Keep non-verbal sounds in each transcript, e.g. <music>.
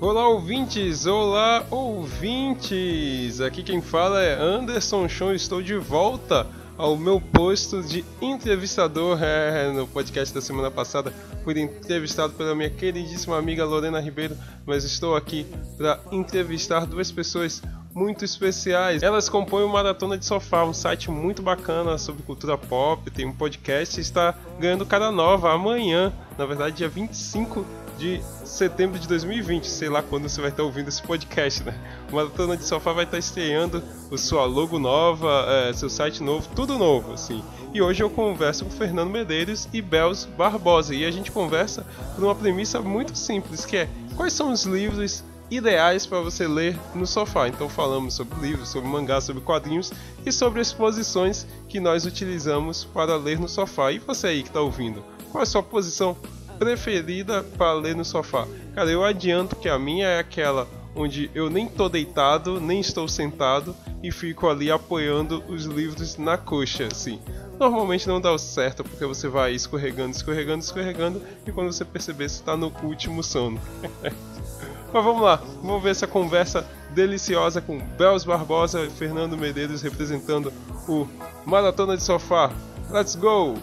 Olá, ouvintes! Olá, ouvintes! Aqui quem fala é Anderson Chon. Estou de volta ao meu posto de entrevistador. <laughs> É, no podcast da semana passada fui entrevistado pela minha queridíssima amiga Lorena Ribeiro, mas estou aqui para entrevistar duas pessoas muito especiais. Elas compõem o Maratona de Sofá, um site muito bacana sobre cultura pop, tem um podcast e está ganhando cara nova amanhã, na verdade dia 25 de setembro de 2020, sei lá quando você vai estar ouvindo esse podcast, né? O Maratona de Sofá vai estar estreando o sua logo nova, é, seu site novo, tudo novo, assim. E hoje eu converso com Fernando Medeiros e Bels Barbosa, e a gente conversa por uma premissa muito simples, que é quais são os livros ideais para você ler no sofá. Então falamos sobre livros, sobre mangá, sobre quadrinhos e sobre exposições que nós utilizamos para ler no sofá. E você aí que está ouvindo, qual é a sua posição preferida para ler no sofá? Cara, eu adianto que a minha é aquela onde eu nem tô deitado, nem estou sentado e fico ali apoiando os livros na coxa, assim. Normalmente não dá certo porque você vai escorregando, escorregando, escorregando e quando você perceber você está no último sono. <laughs> Mas vamos lá, vamos ver essa conversa deliciosa com Bels Barbosa e Fernando Medeiros representando o Maratona de Sofá. Let's go!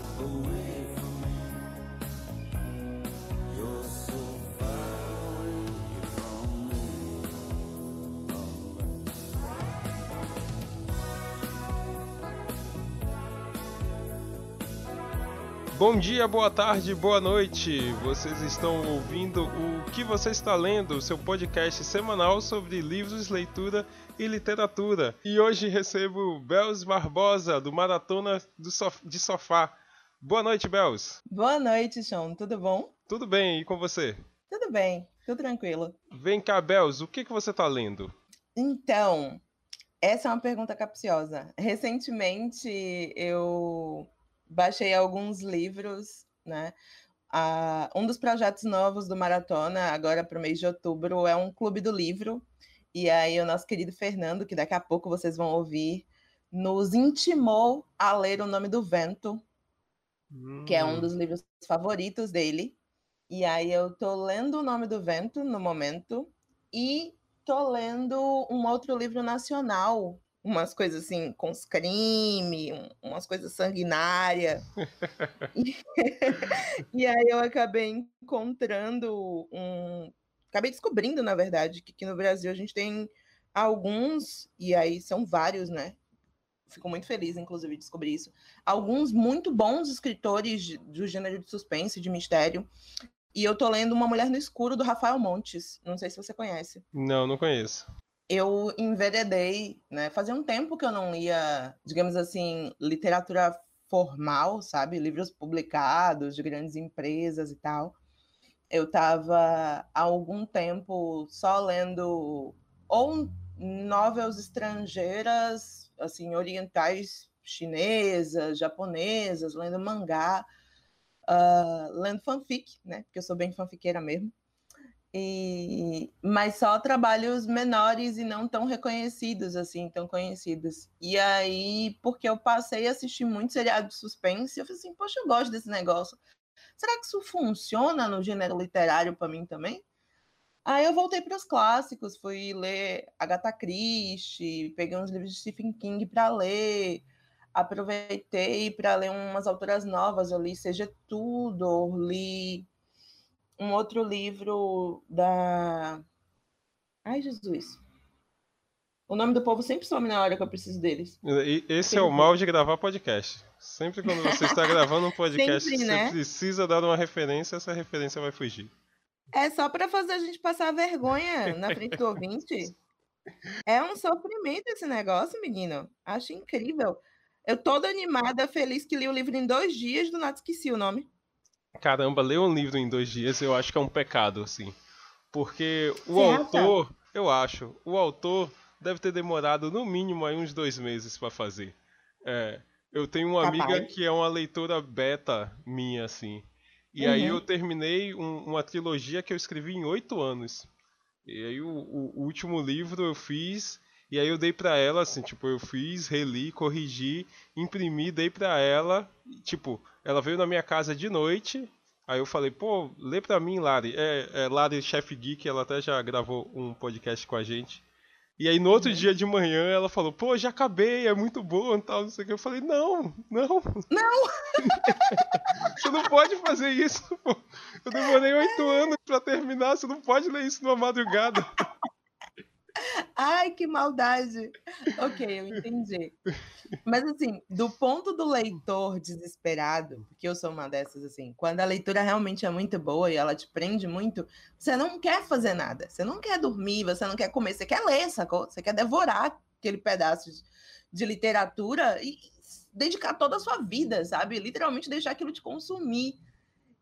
Bom dia, boa tarde, boa noite. Vocês estão ouvindo o que você está lendo, seu podcast semanal sobre livros, leitura e literatura. E hoje recebo Bels Barbosa do Maratona do Sof de Sofá. Boa noite, Bels. Boa noite, Sean. Tudo bom? Tudo bem, e com você? Tudo bem, tudo tranquilo. Vem cá, Bels, o que, que você está lendo? Então, essa é uma pergunta capciosa. Recentemente eu baixei alguns livros, né? Ah, um dos projetos novos do Maratona, agora para o mês de outubro, é um clube do livro. E aí o nosso querido Fernando, que daqui a pouco vocês vão ouvir, nos intimou a ler O Nome do Vento, hum. que é um dos hum. livros favoritos dele. E aí eu tô lendo O Nome do Vento no momento e tô lendo um outro livro nacional umas coisas assim, com os crime, umas coisas sanguinárias. <laughs> e, <laughs> e aí eu acabei encontrando um. Acabei descobrindo, na verdade, que aqui no Brasil a gente tem alguns, e aí são vários, né? Fico muito feliz, inclusive, de descobrir isso. Alguns muito bons escritores do gênero de suspense, de mistério. E eu tô lendo Uma Mulher no Escuro, do Rafael Montes. Não sei se você conhece. Não, não conheço eu enveredei, né? Fazia um tempo que eu não lia, digamos assim, literatura formal, sabe? Livros publicados de grandes empresas e tal. Eu estava há algum tempo só lendo ou novelas estrangeiras, assim, orientais, chinesas, japonesas, lendo mangá, uh, lendo fanfic, né? Porque eu sou bem fanfiqueira mesmo. E, mas só trabalhos menores e não tão reconhecidos, assim, tão conhecidos. E aí, porque eu passei a assistir muito seriado de suspense, eu falei assim, poxa, eu gosto desse negócio. Será que isso funciona no gênero literário para mim também? Aí eu voltei para os clássicos, fui ler Agatha Christie, peguei uns livros de Stephen King para ler, aproveitei para ler umas autoras novas, eu li Seja Tudo, li um outro livro da. Ai, Jesus. O nome do povo sempre some na hora que eu preciso deles. E esse sempre. é o mal de gravar podcast. Sempre quando você está <laughs> gravando um podcast, sempre, né? você precisa dar uma referência, essa referência vai fugir. É só para fazer a gente passar vergonha na frente do <laughs> ouvinte. É um sofrimento esse negócio, menino. Acho incrível. Eu toda animada, feliz que li o livro em dois dias, do nada esqueci o nome caramba, ler um livro em dois dias eu acho que é um pecado, assim. Porque o autor, eu acho, o autor deve ter demorado no mínimo aí uns dois meses para fazer. É, eu tenho uma Capaz. amiga que é uma leitora beta minha, assim. E uhum. aí eu terminei um, uma trilogia que eu escrevi em oito anos. E aí o, o, o, último livro eu fiz, e aí eu dei pra ela, assim, tipo, eu fiz, reli, corrigi, imprimi, dei pra ela, tipo, ela veio na minha casa de noite, Aí eu falei, pô, lê pra mim, Lari. É, é Lari Chef Geek, ela até já gravou um podcast com a gente. E aí no outro uhum. dia de manhã ela falou, pô, já acabei, é muito bom e tal, não sei o que. Eu falei, não, não. Não! <laughs> você não pode fazer isso, pô. Eu demorei oito anos pra terminar, você não pode ler isso numa madrugada. Ai, que maldade. Ok, eu entendi. Mas assim, do ponto do leitor desesperado, porque eu sou uma dessas assim, quando a leitura realmente é muito boa e ela te prende muito, você não quer fazer nada. Você não quer dormir, você não quer comer, você quer ler, sacou? Você quer devorar aquele pedaço de literatura e dedicar toda a sua vida, sabe? Literalmente deixar aquilo te consumir.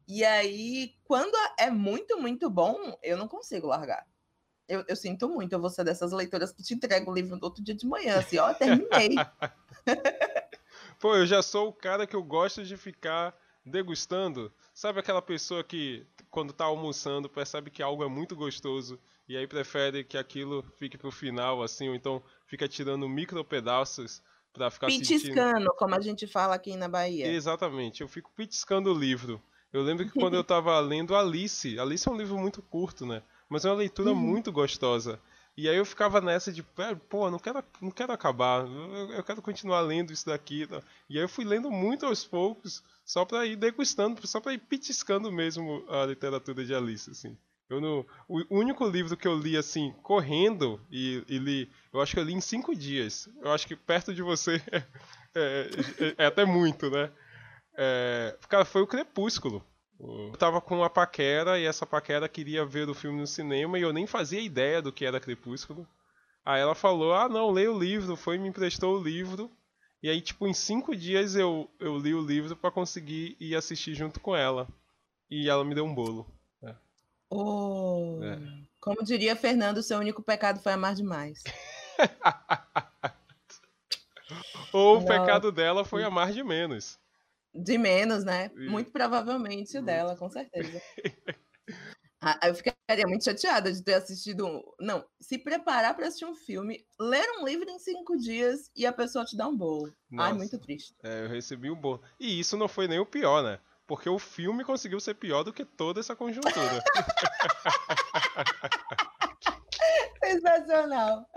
E aí, quando é muito, muito bom, eu não consigo largar. Eu, eu, sinto muito, eu vou ser dessas leitoras que te entregam o livro no outro dia de manhã, assim, ó, terminei. <laughs> Pô, eu já sou o cara que eu gosto de ficar degustando. Sabe aquela pessoa que, quando tá almoçando, percebe que algo é muito gostoso e aí prefere que aquilo fique pro final, assim, ou então fica tirando micro pedaços pra ficar Pitiscando, sentindo... como a gente fala aqui na Bahia. Exatamente, eu fico pitiscando o livro. Eu lembro que quando <laughs> eu tava lendo Alice, Alice é um livro muito curto, né? Mas é uma leitura uhum. muito gostosa. E aí eu ficava nessa de, pô, não quero, não quero acabar, eu, eu quero continuar lendo isso daqui. Tá? E aí eu fui lendo muito aos poucos, só para ir degustando, só para ir pitiscando mesmo a literatura de Alice, assim. Eu não, o único livro que eu li assim, correndo, e, e li, eu acho que eu li em cinco dias. Eu acho que perto de você <laughs> é, é, é até muito, né? É, cara, foi o Crepúsculo. Eu tava com uma paquera e essa paquera queria ver o filme no cinema e eu nem fazia ideia do que era Crepúsculo. Aí ela falou: Ah, não, leia o livro. Foi me emprestou o livro. E aí, tipo, em cinco dias eu, eu li o livro para conseguir ir assistir junto com ela. E ela me deu um bolo. É. Oh, é. Como diria Fernando, seu único pecado foi amar demais. <laughs> Ou o pecado dela foi amar de menos. De menos, né? Muito provavelmente o dela, com certeza. <laughs> Ah, eu ficaria muito chateada de ter assistido. Não, se preparar para assistir um filme, ler um livro em cinco dias e a pessoa te dá um bolo. Nossa, Ai, muito triste. É, eu recebi um bolo. E isso não foi nem o pior, né? Porque o filme conseguiu ser pior do que toda essa conjuntura. <laughs> Sensacional.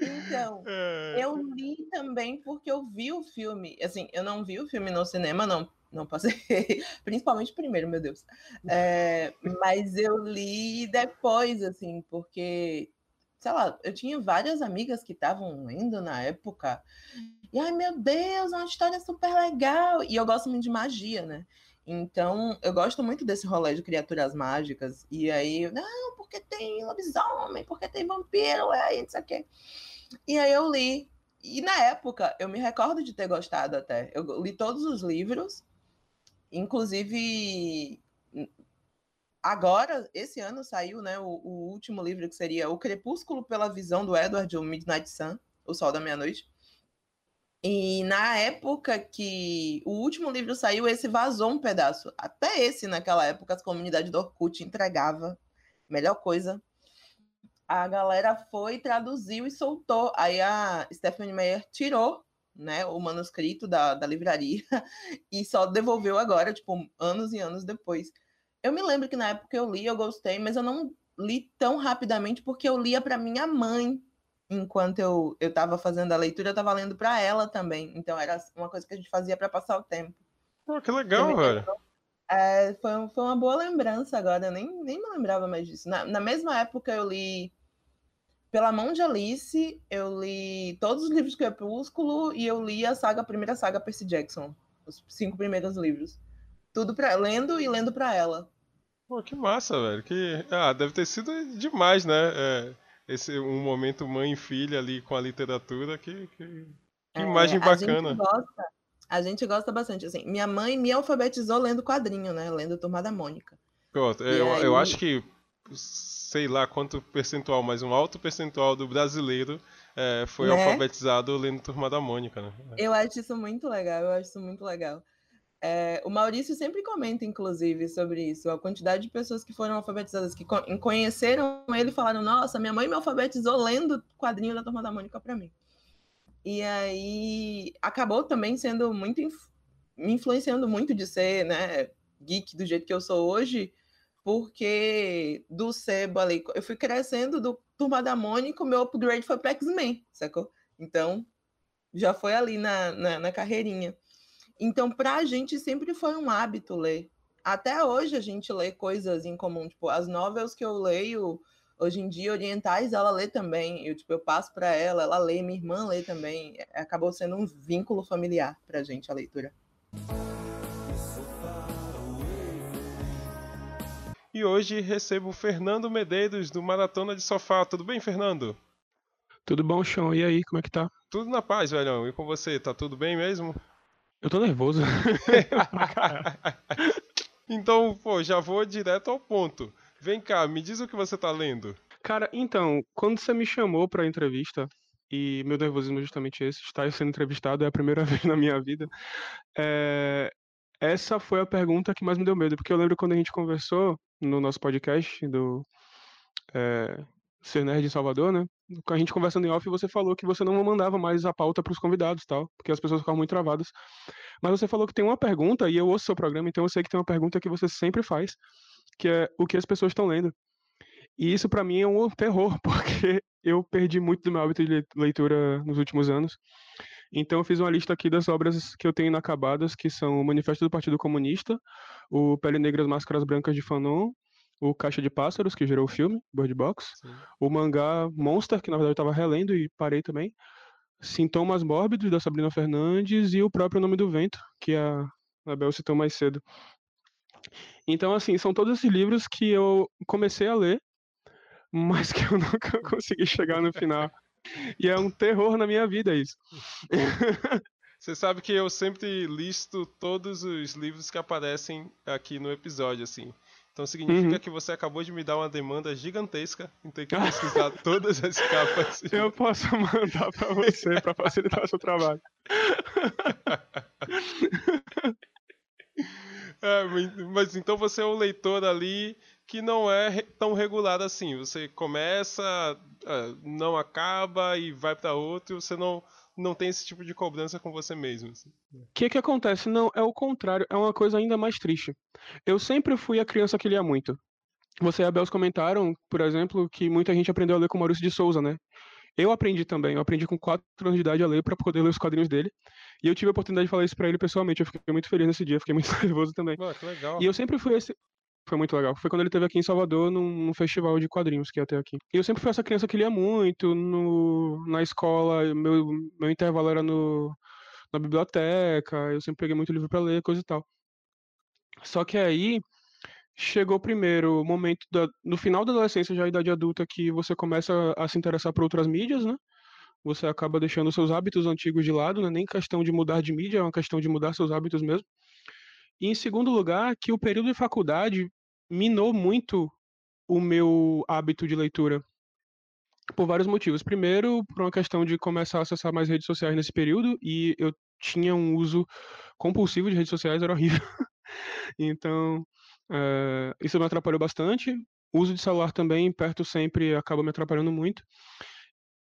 Então, é... eu li também porque eu vi o filme. Assim, eu não vi o filme no cinema, não. Não passei, <laughs> principalmente primeiro, meu Deus. É, mas eu li depois, assim, porque, sei lá, eu tinha várias amigas que estavam lendo na época. E ai, meu Deus, é uma história super legal. E eu gosto muito de magia, né? Então, eu gosto muito desse rolê de criaturas mágicas. E aí, não, porque tem lobisomem, porque tem vampiro, é aí, não sei o quê. E aí eu li. E na época, eu me recordo de ter gostado até. Eu li todos os livros, inclusive agora, esse ano saiu, né, o, o, último livro que seria O Crepúsculo pela Visão do Edward, o Midnight Sun, O Sol da Meia-Noite. E na época que o último livro saiu, esse vazou um pedaço. Até esse, naquela época, as comunidades do Orkut entregava. Melhor coisa. A galera foi, traduziu e soltou. Aí a Stephanie Meyer tirou né, o manuscrito da, da livraria <laughs> e só devolveu agora, tipo, anos e anos depois. Eu me lembro que na época eu li, eu gostei, mas eu não li tão rapidamente porque eu lia para minha mãe enquanto eu eu estava fazendo a leitura, eu estava lendo para ela também. Então era uma coisa que a gente fazia para passar o tempo. Pô, que legal, velho. É, foi, foi uma boa lembrança agora, eu nem, nem me lembrava mais disso. Na, na mesma época eu li Pela Mão de Alice, eu li todos os livros do Crepúsculo e eu li a saga, a primeira saga Percy Jackson, os cinco primeiros livros. Tudo para lendo e lendo para ela. Pô, que massa, velho. Que ah, deve ter sido demais, né? É esse um momento mãe e filha ali com a literatura, que, que, que é, imagem bacana. A gente, gosta, a gente gosta bastante. Assim, minha mãe me alfabetizou lendo quadrinho, né? Lendo Turma da Mônica. Pronto, eu, aí... eu acho que, sei lá quanto percentual, mas um alto percentual do brasileiro é, foi né? alfabetizado lendo Turma da Mônica, né? Eu acho isso muito legal, eu acho isso muito legal. É, o Maurício sempre comenta, inclusive, sobre isso. A quantidade de pessoas que foram alfabetizadas, que conheceram ele e falaram: Nossa, minha mãe me alfabetizou lendo quadrinho da Turma da Mônica para mim. E aí acabou também sendo muito. me influenciando muito de ser, né? geek do jeito que eu sou hoje, porque do sebo ali, eu fui crescendo do Turma da Mônica, o meu upgrade foi para X-Men, sacou? Então, já foi ali na, na, na carreirinha. Então, para a gente sempre foi um hábito ler. Até hoje a gente lê coisas em comum, tipo, as novelas que eu leio hoje em dia orientais, ela lê também. Eu tipo, eu passo para ela, ela lê, minha irmã lê também. Acabou sendo um vínculo familiar para a gente a leitura. E hoje recebo o Fernando Medeiros do Maratona de Sofá. Tudo bem, Fernando? Tudo bom, Chão? E aí, como é que tá? Tudo na paz, velhão. E com você, tá tudo bem mesmo? Eu tô nervoso. <laughs> então, pô, já vou direto ao ponto. Vem cá, me diz o que você tá lendo. Cara, então, quando você me chamou pra entrevista, e meu nervosismo é justamente esse, estar sendo entrevistado é a primeira <laughs> vez na minha vida, é... essa foi a pergunta que mais me deu medo, porque eu lembro quando a gente conversou no nosso podcast do é, Ser Nerd em Salvador, né? Com a gente conversando em off, você falou que você não mandava mais a pauta para os convidados tal, porque as pessoas ficavam muito travadas. Mas você falou que tem uma pergunta, e eu ouço seu programa, então eu sei que tem uma pergunta que você sempre faz, que é o que as pessoas estão lendo. E isso para mim é um terror, <laughs> porque eu perdi muito do meu hábito de leitura nos últimos anos. Então eu fiz uma lista aqui das obras que eu tenho inacabadas, que são o Manifesto do Partido Comunista, o Pele Negra, Máscaras Brancas de Fanon, o Caixa de Pássaros, que gerou o filme, Bird Box, Sim. o mangá Monster, que na verdade eu estava relendo e parei também, Sintomas Mórbidos, da Sabrina Fernandes, e o próprio Nome do Vento, que a Abel citou mais cedo. Então, assim, são todos esses livros que eu comecei a ler, <laughs> mas que eu nunca <laughs> consegui chegar no final. E é um terror na minha vida isso. <laughs> Você sabe que eu sempre listo todos os livros que aparecem aqui no episódio, assim. Então significa uhum. que você acabou de me dar uma demanda gigantesca em ter que <laughs> pesquisar todas as capas. Eu posso <laughs> mandar para você para facilitar o seu trabalho. <laughs> é, mas então você é um leitor ali que não é tão regular assim. Você começa, é, não acaba e vai para outro. Você não não tem esse tipo de cobrança com você mesmo. O assim. que que acontece? Não, é o contrário, é uma coisa ainda mais triste. Eu sempre fui a criança que lia muito. Você e a Bels comentaram, por exemplo, que muita gente aprendeu a ler com Maurício de Souza, né? Eu aprendi também, eu aprendi com 4 anos de idade a ler para poder ler os quadrinhos dele. E eu tive a oportunidade de falar isso para ele pessoalmente. Eu fiquei muito feliz nesse dia, fiquei muito <laughs> nervoso também. Que legal. E eu sempre fui esse, foi muito legal. Foi quando ele esteve aqui em Salvador, num, num, festival de quadrinhos que ia ter aqui. E eu sempre fui essa criança que lia muito. No, na escola, meu, meu intervalo era no, na biblioteca. Eu sempre peguei muito livro para ler, coisa e tal. Só que aí chegou primeiro o momento da, no final da adolescência, já a idade adulta, que você começa a se interessar por outras mídias, né? Você acaba deixando seus hábitos antigos de lado, não é nem questão de mudar de mídia, é uma questão de mudar seus hábitos mesmo. E em segundo lugar, que o período de faculdade minou muito o meu hábito de leitura. Por vários motivos. Primeiro, por uma questão de começar a acessar mais redes sociais nesse período, e eu tinha um uso compulsivo de redes sociais, era horrível. <laughs> então, é, isso me atrapalhou bastante. O uso de celular também, perto sempre, acaba me atrapalhando muito.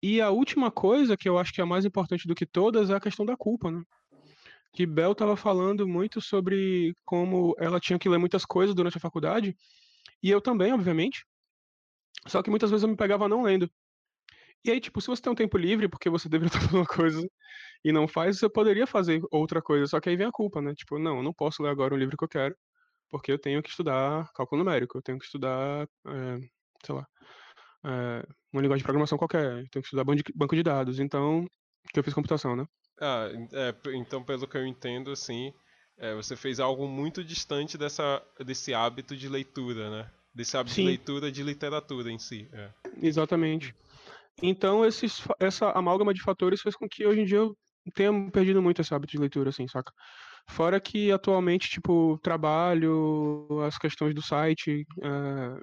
E a última coisa, que eu acho que é mais importante do que todas, é a questão da culpa, né? Que Bel estava falando muito sobre como ela tinha que ler muitas coisas durante a faculdade, e eu também, obviamente. Só que muitas vezes eu me pegava não lendo. E aí, tipo, se você tem um tempo livre, porque você <laughs> deveria estar fazendo uma coisa e não faz, você poderia fazer outra coisa. Só que aí vem a culpa, né? Tipo, não, eu não posso ler agora o livro que eu quero, porque eu tenho que estudar cálculo numérico, eu tenho que estudar, é, sei lá, é, uma linguagem de programação qualquer, eu tenho que estudar banco de dados. Então, que eu fiz computação, né? Ah, é, então pelo que eu entendo, assim, é, você fez algo muito distante dessa, desse hábito de leitura, né? Desse hábito Sim. de leitura de literatura em si. É. Exatamente. Então, esses, essa amálgama de fatores fez com que hoje em dia eu tenha perdido muito esse hábito de leitura, assim, saca? Fora que atualmente, tipo, trabalho, as questões do site, é,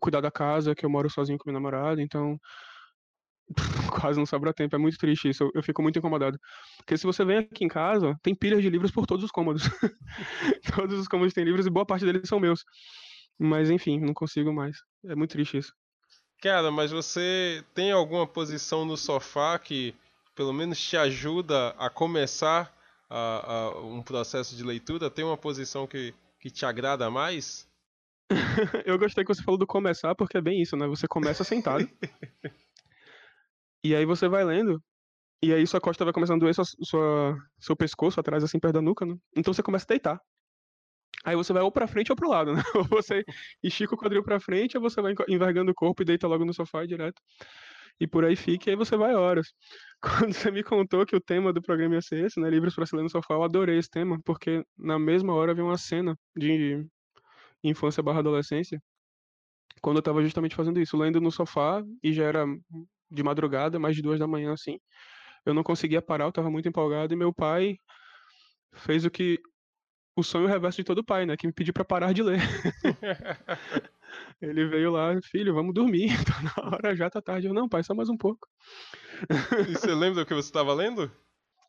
cuidar da casa, que eu moro sozinho com minha namorada, então <laughs> quase não sobra tempo. É muito triste isso. Eu, eu, fico muito incomodado. Porque se você vem aqui em casa, tem pilhas de livros por todos os cômodos. <laughs> todos os cômodos têm livros e boa parte deles são meus. Mas enfim, não consigo mais. É muito triste isso. Cara, mas você tem alguma posição no sofá que pelo menos te ajuda a começar a, a um processo de leitura? Tem uma posição que, que que te agrada mais? <laughs> eu gostei que você falou do começar, porque é bem isso, né? Você começa sentado. E aí você vai lendo. E aí sua costa vai começando a doer sua, sua, seu pescoço atrás, assim, perto da nuca, né? Então você começa a deitar. Aí você vai ou pra frente ou pro lado, né? <laughs> Ou você estica o quadril pra frente, ou você vai envergando o corpo e deita logo no sofá direto. E por aí fica, e aí você vai horas. <laughs> Quando você me contou que o tema do programa ia ser esse, né? Livros pra se ler no sofá, eu adorei esse tema, porque na mesma hora veio uma cena de infância barra adolescência, quando eu tava justamente fazendo isso, lendo no sofá, e já era de madrugada, mais de duas da manhã, assim. Eu não conseguia parar, eu tava muito empolgado, e meu pai fez o que o sonho reverso de todo pai, né? Que me pediu para parar de ler. <laughs> Ele veio lá, filho, vamos dormir. <laughs> Tá na hora já, tá tarde. Eu, não, pai, só mais um pouco. E você <laughs> lembra do que você estava lendo?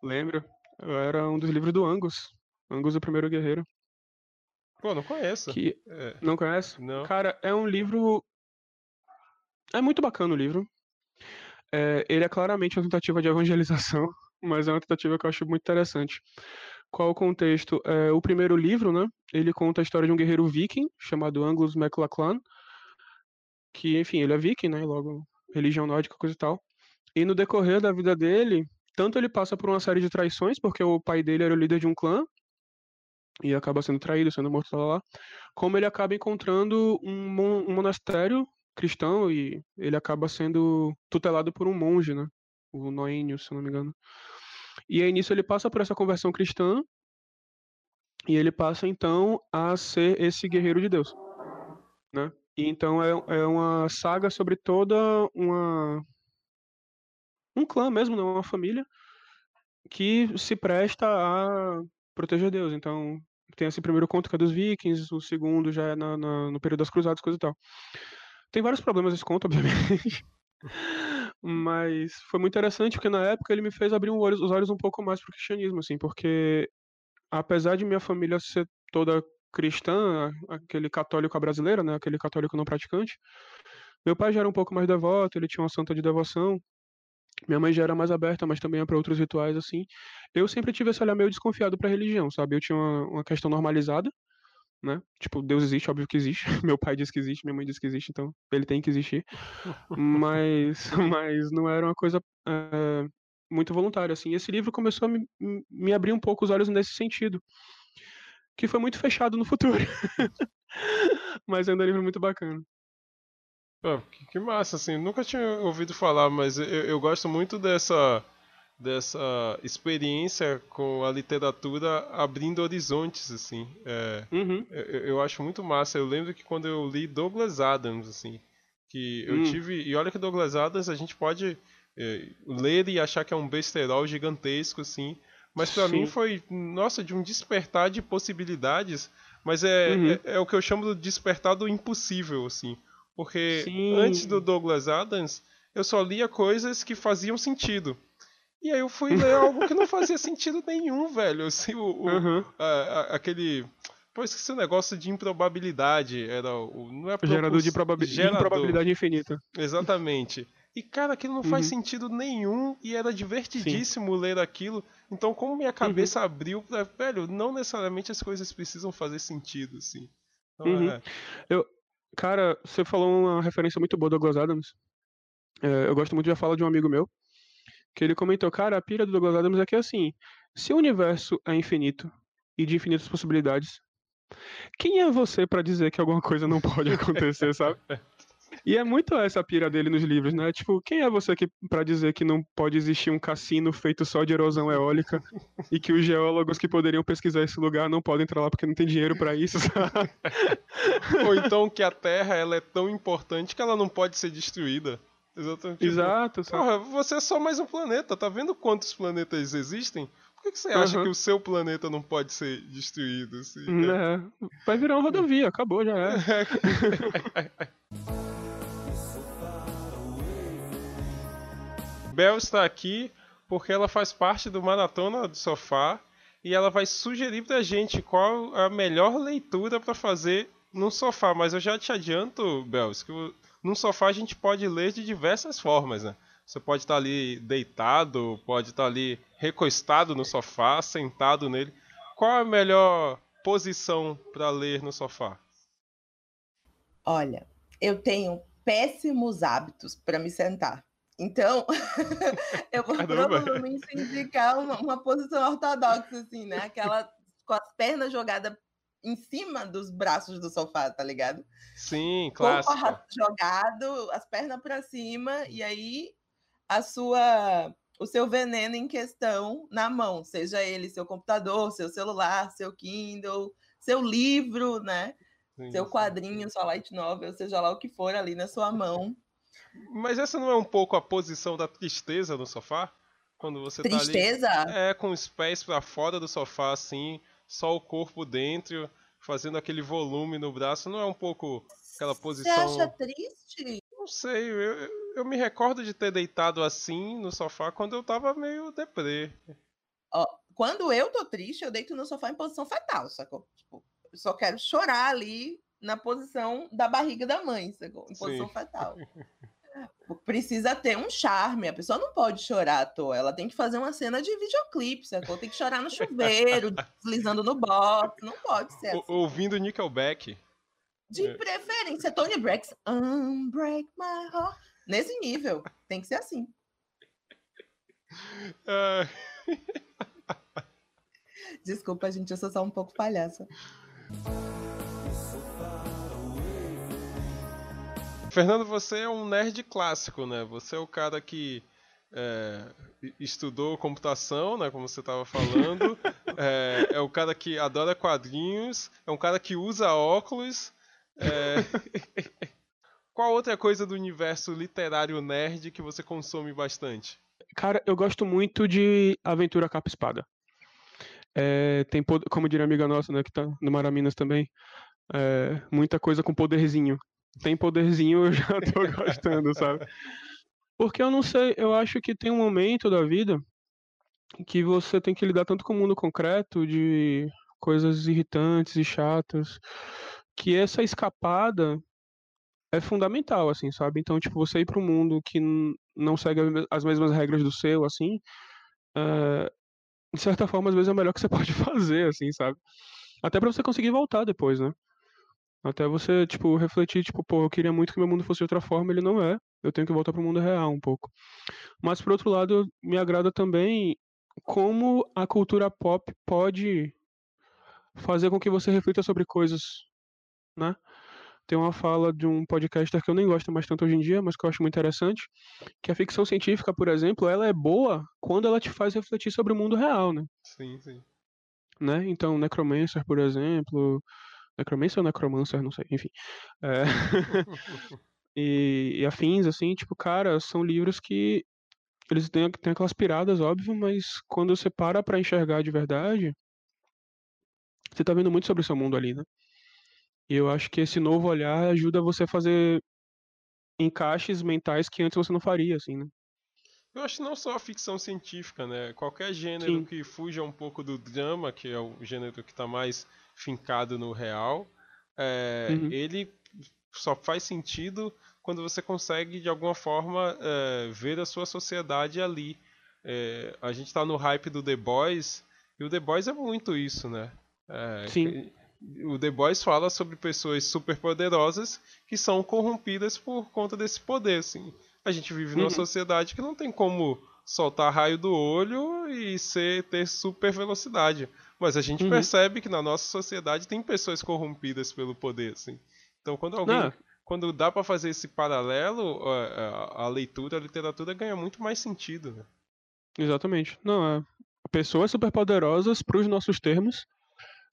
Lembro. Eu era um dos livros do Angus. Angus, o primeiro guerreiro. Pô, não conheço. Que... É. Não conhece? Não. Cara, é um livro. É muito bacana o livro. É, ele é claramente uma tentativa de evangelização, <laughs> mas é uma tentativa que eu acho muito interessante. Qual o contexto? É, o primeiro livro, né? Ele conta a história de um guerreiro viking chamado Angus MacLachlan, que, enfim, ele é viking, né? Logo, religião nórdica, coisa e tal. E no decorrer da vida dele, tanto ele passa por uma série de traições, porque o pai dele era o líder de um clã, e acaba sendo traído, sendo morto lá, lá como ele acaba encontrando um, mon um monastério cristão e ele acaba sendo tutelado por um monge, né? O Noênio, se não me engano. E aí nisso ele passa por essa conversão cristã e ele passa então a ser esse guerreiro de Deus, né? E então é, é uma saga sobre toda uma um clã mesmo, não uma família que se presta a proteger Deus. Então tem esse primeiro conto que é dos vikings, o segundo já é na, na, no período das cruzadas, coisa e tal. Tem vários problemas esse conto, <laughs> obviamente. Mas foi muito interessante porque na época ele me fez abrir os olhos um pouco mais pro cristianismo, assim, porque apesar de minha família ser toda cristã, aquele católico brasileiro, né, aquele católico não praticante, meu pai já era um pouco mais devoto, ele tinha uma santa de devoção, minha mãe já era mais aberta, mas também para outros rituais, assim. Eu sempre tive esse olhar meio desconfiado pra religião, sabe? Eu tinha uma, uma questão normalizada, né? Tipo, Deus existe, óbvio que existe. <laughs> Meu pai diz que existe, minha mãe diz que existe, então ele tem que existir. <laughs> mas, <laughs> mas não era uma coisa é, muito voluntária, assim. Esse livro começou a me, me abrir um pouco os olhos nesse sentido, que foi muito fechado no futuro. mas ainda é um livro muito bacana. Pô, que, que, massa, assim, nunca tinha ouvido falar, mas eu, eu gosto muito dessa dessa experiência com a literatura abrindo horizontes, assim. É, uhum. eu, eu, acho muito massa. Eu lembro que quando eu li Douglas Adams, assim, que eu hum. tive... E olha que Douglas Adams a gente pode é, ler e achar que é um besterol gigantesco, assim, mas para mim foi, nossa, de um despertar de possibilidades, mas é, uhum. é, é, o que eu chamo de despertar do impossível, assim. Porque Sim. antes do Douglas Adams, eu só lia coisas que faziam sentido. E aí eu fui <laughs> ler algo que não fazia sentido nenhum, velho. Assim, o, o uhum. a, a, aquele. Pô, esqueci o negócio de improbabilidade. Era o. Não é propus... Gerador de probabi... Gerador. improbabilidade infinita. Exatamente. E, cara, aquilo não faz uhum. sentido nenhum e era divertidíssimo Sim. ler aquilo. Então, como minha cabeça uhum. abriu pra. Velho, não necessariamente as coisas precisam fazer sentido, assim. Então, uhum. é... Eu. Cara, você falou uma referência muito boa do Douglas Adams. É, eu gosto muito da fala de um amigo meu, que ele comentou, cara, a pira do Douglas Adams é que assim, se o universo é infinito e de infinitas possibilidades, quem é você para dizer que alguma coisa não pode acontecer, sabe? <laughs> E é muito essa pira dele nos livros, né? Tipo, quem é você que para dizer que não pode existir um cassino feito só de erosão eólica <laughs> e que os geólogos que poderiam pesquisar esse lugar não podem entrar lá porque não tem dinheiro para isso, sabe? Ou então que a Terra ela é tão importante que ela não pode ser destruída. Exatamente. Tipo, Exato. Porra, você é só mais um planeta. Tá vendo quantos planetas existem? Por que, que você acha uhum. que o seu planeta não pode ser destruído? Assim, é. Vai virar uma rodovia, acabou, já é. <laughs> Bel está aqui porque ela faz parte do Maratona do Sofá e ela vai sugerir pra gente qual a melhor leitura para fazer no sofá. Mas eu já te adianto, Bels, que num sofá a gente pode ler de diversas formas, né? Você pode estar ali deitado, pode estar ali recostado no sofá, sentado nele. Qual é a melhor posição para ler no sofá? Olha, eu tenho péssimos hábitos para me sentar. Então, <laughs> eu vou Caramba. provavelmente indicar uma, uma, posição ortodoxa, assim, né? Aquela com as pernas jogadas em cima dos braços do sofá, tá ligado? Sim, claro. jogado, as pernas para cima, e aí a sua o seu veneno em questão na mão, seja ele seu computador, seu celular, seu Kindle, seu livro, né? Sim, seu quadrinho, sua light novel, seja lá o que for ali na sua mão. Mas essa não é um pouco a posição da tristeza no sofá? Quando você tristeza? tá ali, é com os pés para fora do sofá assim, só o corpo dentro, fazendo aquele volume no braço, não é um pouco aquela posição Você acha triste? Não sei, eu, eu me recordo de ter deitado assim no sofá quando eu tava meio deprê. Ó, quando eu tô triste, eu deito no sofá em posição fetal, sacou? Tipo, eu só quero chorar ali na posição da barriga da mãe, sacou? Em posição Sim. fetal. <laughs> Precisa ter um charme, a pessoa não pode chorar à toa, ela tem que fazer uma cena de videoclipe, sacou? Tem que chorar no chuveiro, deslizando no box, não pode ser assim. Ouvindo Nickelback. De é. preferência, Tony Brex, Unbreak My Heart. Nesse nível, tem que ser assim. Uh... <laughs> Desculpa, gente, eu sou só um pouco palhaça. Fernando, você é um nerd clássico, né? Você é o cara que é, estudou computação, né? Como você estava falando. <laughs> é, é, o cara que adora quadrinhos. É um cara que usa óculos. É... <laughs> Qual outra coisa do universo literário nerd que você consome bastante? Cara, eu gosto muito de aventura capa espada. É, tem, como diria amiga nossa, né, que tá no Maraminas também, é, muita coisa com poderzinho. Tem poderzinho, eu já <laughs> tô gostando, sabe? Porque eu não sei, eu acho que tem um momento da vida que você tem que lidar tanto com o mundo concreto, de coisas irritantes e chatas, que essa escapada é fundamental, assim, sabe? Então, tipo, você ir para um mundo que não segue as mesmas regras do seu, assim, é, de certa forma, às vezes é o melhor que você <laughs> pode fazer, assim, sabe? Até para você conseguir voltar depois, né? Até você, tipo, refletir, tipo, pô, eu queria muito que meu mundo fosse de outra forma, ele não é. Eu tenho que voltar para o mundo real um pouco. Mas, por outro lado, me agrada também como a cultura pop pode fazer com que você reflita sobre coisas, né? tem uma fala de um podcaster que eu nem gosto mais tanto hoje em dia, mas que eu acho muito interessante, que a ficção científica, por exemplo, ela é boa quando ela te faz refletir sobre o mundo real, né? Sim, sim. Né? Então, Necromancer, por exemplo, Necromancer ou Necromancer, não sei, enfim. É... <laughs> e, e afins, assim, tipo, cara, são livros que eles têm, têm aquelas piradas, óbvio, mas quando você para pra enxergar de verdade, você tá vendo muito sobre o seu mundo ali, né? E eu acho que esse novo olhar ajuda você a fazer encaixes mentais que antes você não faria, assim, né? Eu acho que não só a ficção científica, né? Qualquer gênero Sim. que fuja um pouco do drama, que é o gênero que está mais fincado no real, é, uhum. ele só faz sentido quando você consegue, de alguma forma, é, ver a sua sociedade ali. É, a gente está no hype do The Boys, e o The Boys é muito isso, né? É, Sim o The Boys fala sobre pessoas superpoderosas que são corrompidas por conta desse poder, assim. A gente vive uhum. numa sociedade que não tem como soltar raio do olho e ser ter super velocidade, mas a gente uhum. percebe que na nossa sociedade tem pessoas corrompidas pelo poder, assim. Então quando alguém não. quando dá para fazer esse paralelo, a, a, leitura, a literatura ganha muito mais sentido, né? Exatamente. Não, é pessoas superpoderosas para os nossos termos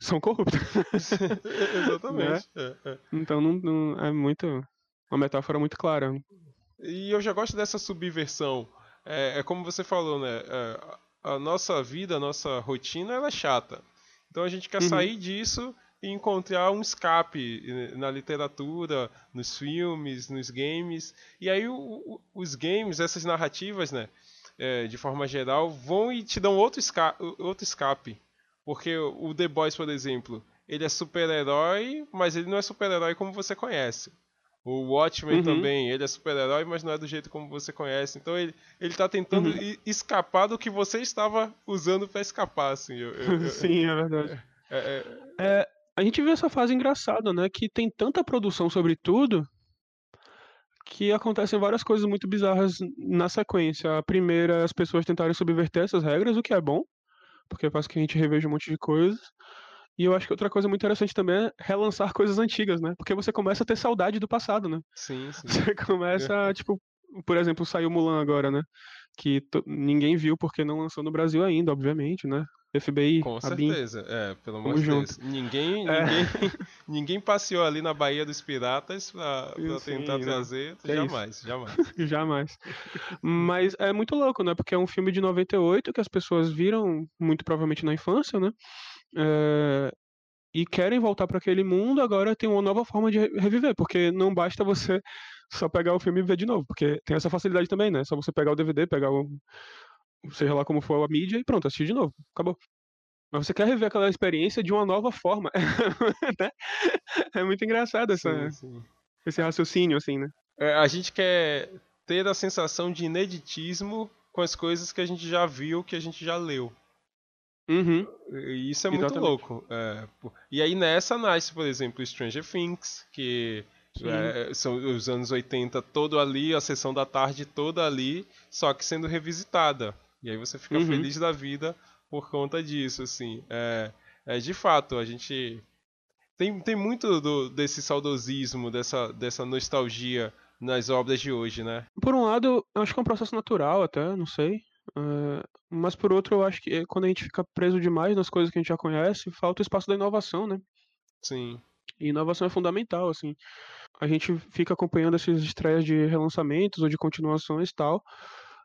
são corruptos. <laughs> Exatamente. Né? É, é. Então não, não, é muito. Uma metáfora muito clara. E eu já gosto dessa subversão. É, é como você falou, né? A nossa vida, a nossa rotina, ela é chata. Então a gente quer uhum. sair disso e encontrar um escape na literatura, nos filmes, nos games. E aí o, o, os games, essas narrativas, né? É, de forma geral, vão e te dão outro, esca outro escape. Porque o The Boys, por exemplo, ele é super-herói, mas ele não é super-herói como você conhece. O Watchmen uhum. também, ele é super-herói, mas não é do jeito como você conhece. Então ele, ele tá tentando uhum. escapar do que você estava usando para escapar, assim. Eu, eu, <laughs> Sim, é verdade. É, é, a gente vê essa fase engraçada, né? Que tem tanta produção sobre tudo que acontecem várias coisas muito bizarras na sequência. A primeira é as pessoas tentarem subverter essas regras, o que é bom, porque faz que a gente reveja um monte de coisas. E eu acho que outra coisa muito interessante também é relançar coisas antigas, né? Porque você começa a ter saudade do passado, né? Sim, <laughs> sim. Você começa, <laughs> tipo, por exemplo, saiu Mulan agora, né? Que ninguém viu porque não lançou no Brasil ainda, obviamente, né? FBI, Com certeza, é, pelo amor de Deus. Ninguém, é. ninguém, <laughs> ninguém passeou ali na Baía dos Piratas pra, pra Sim, tentar né? trazer. É jamais, isso. jamais. jamais. Mas é muito louco, né? Porque é um filme de 98 que as pessoas viram muito provavelmente na infância, né? É, e querem voltar para aquele mundo, agora tem uma nova forma de reviver, porque não basta você só pegar o filme e ver de novo, porque tem essa facilidade também, né? Só você pegar o DVD, pegar o, seja lá como for a mídia, e pronto, assistir de novo. Acabou. Mas você quer rever aquela experiência de uma nova forma. <laughs> Né? é muito engraçado essa, sim, sim. esse raciocínio, assim, né? É, a gente quer ter a sensação de ineditismo com as coisas que a gente já viu, que a gente já leu. Uhum. Isso é muito Exatamente. louco. É, e aí nessa nasce, por exemplo, Stranger Things, que é, são os anos 80 todo ali, a sessão da tarde toda ali, só que sendo revisitada. E aí você fica uhum. feliz da vida por conta disso, assim. É, é, de fato, a gente tem, tem muito do, desse saudosismo, dessa, dessa nostalgia nas obras de hoje, né? Por um lado, eu acho que é um processo natural até, não sei. Uh, mas por outro, eu acho que é quando a gente fica preso demais nas coisas que a gente já conhece, falta o espaço da inovação, né? Sim. E inovação é fundamental, assim. A gente fica acompanhando essas estreias de relançamentos ou de continuações e tal,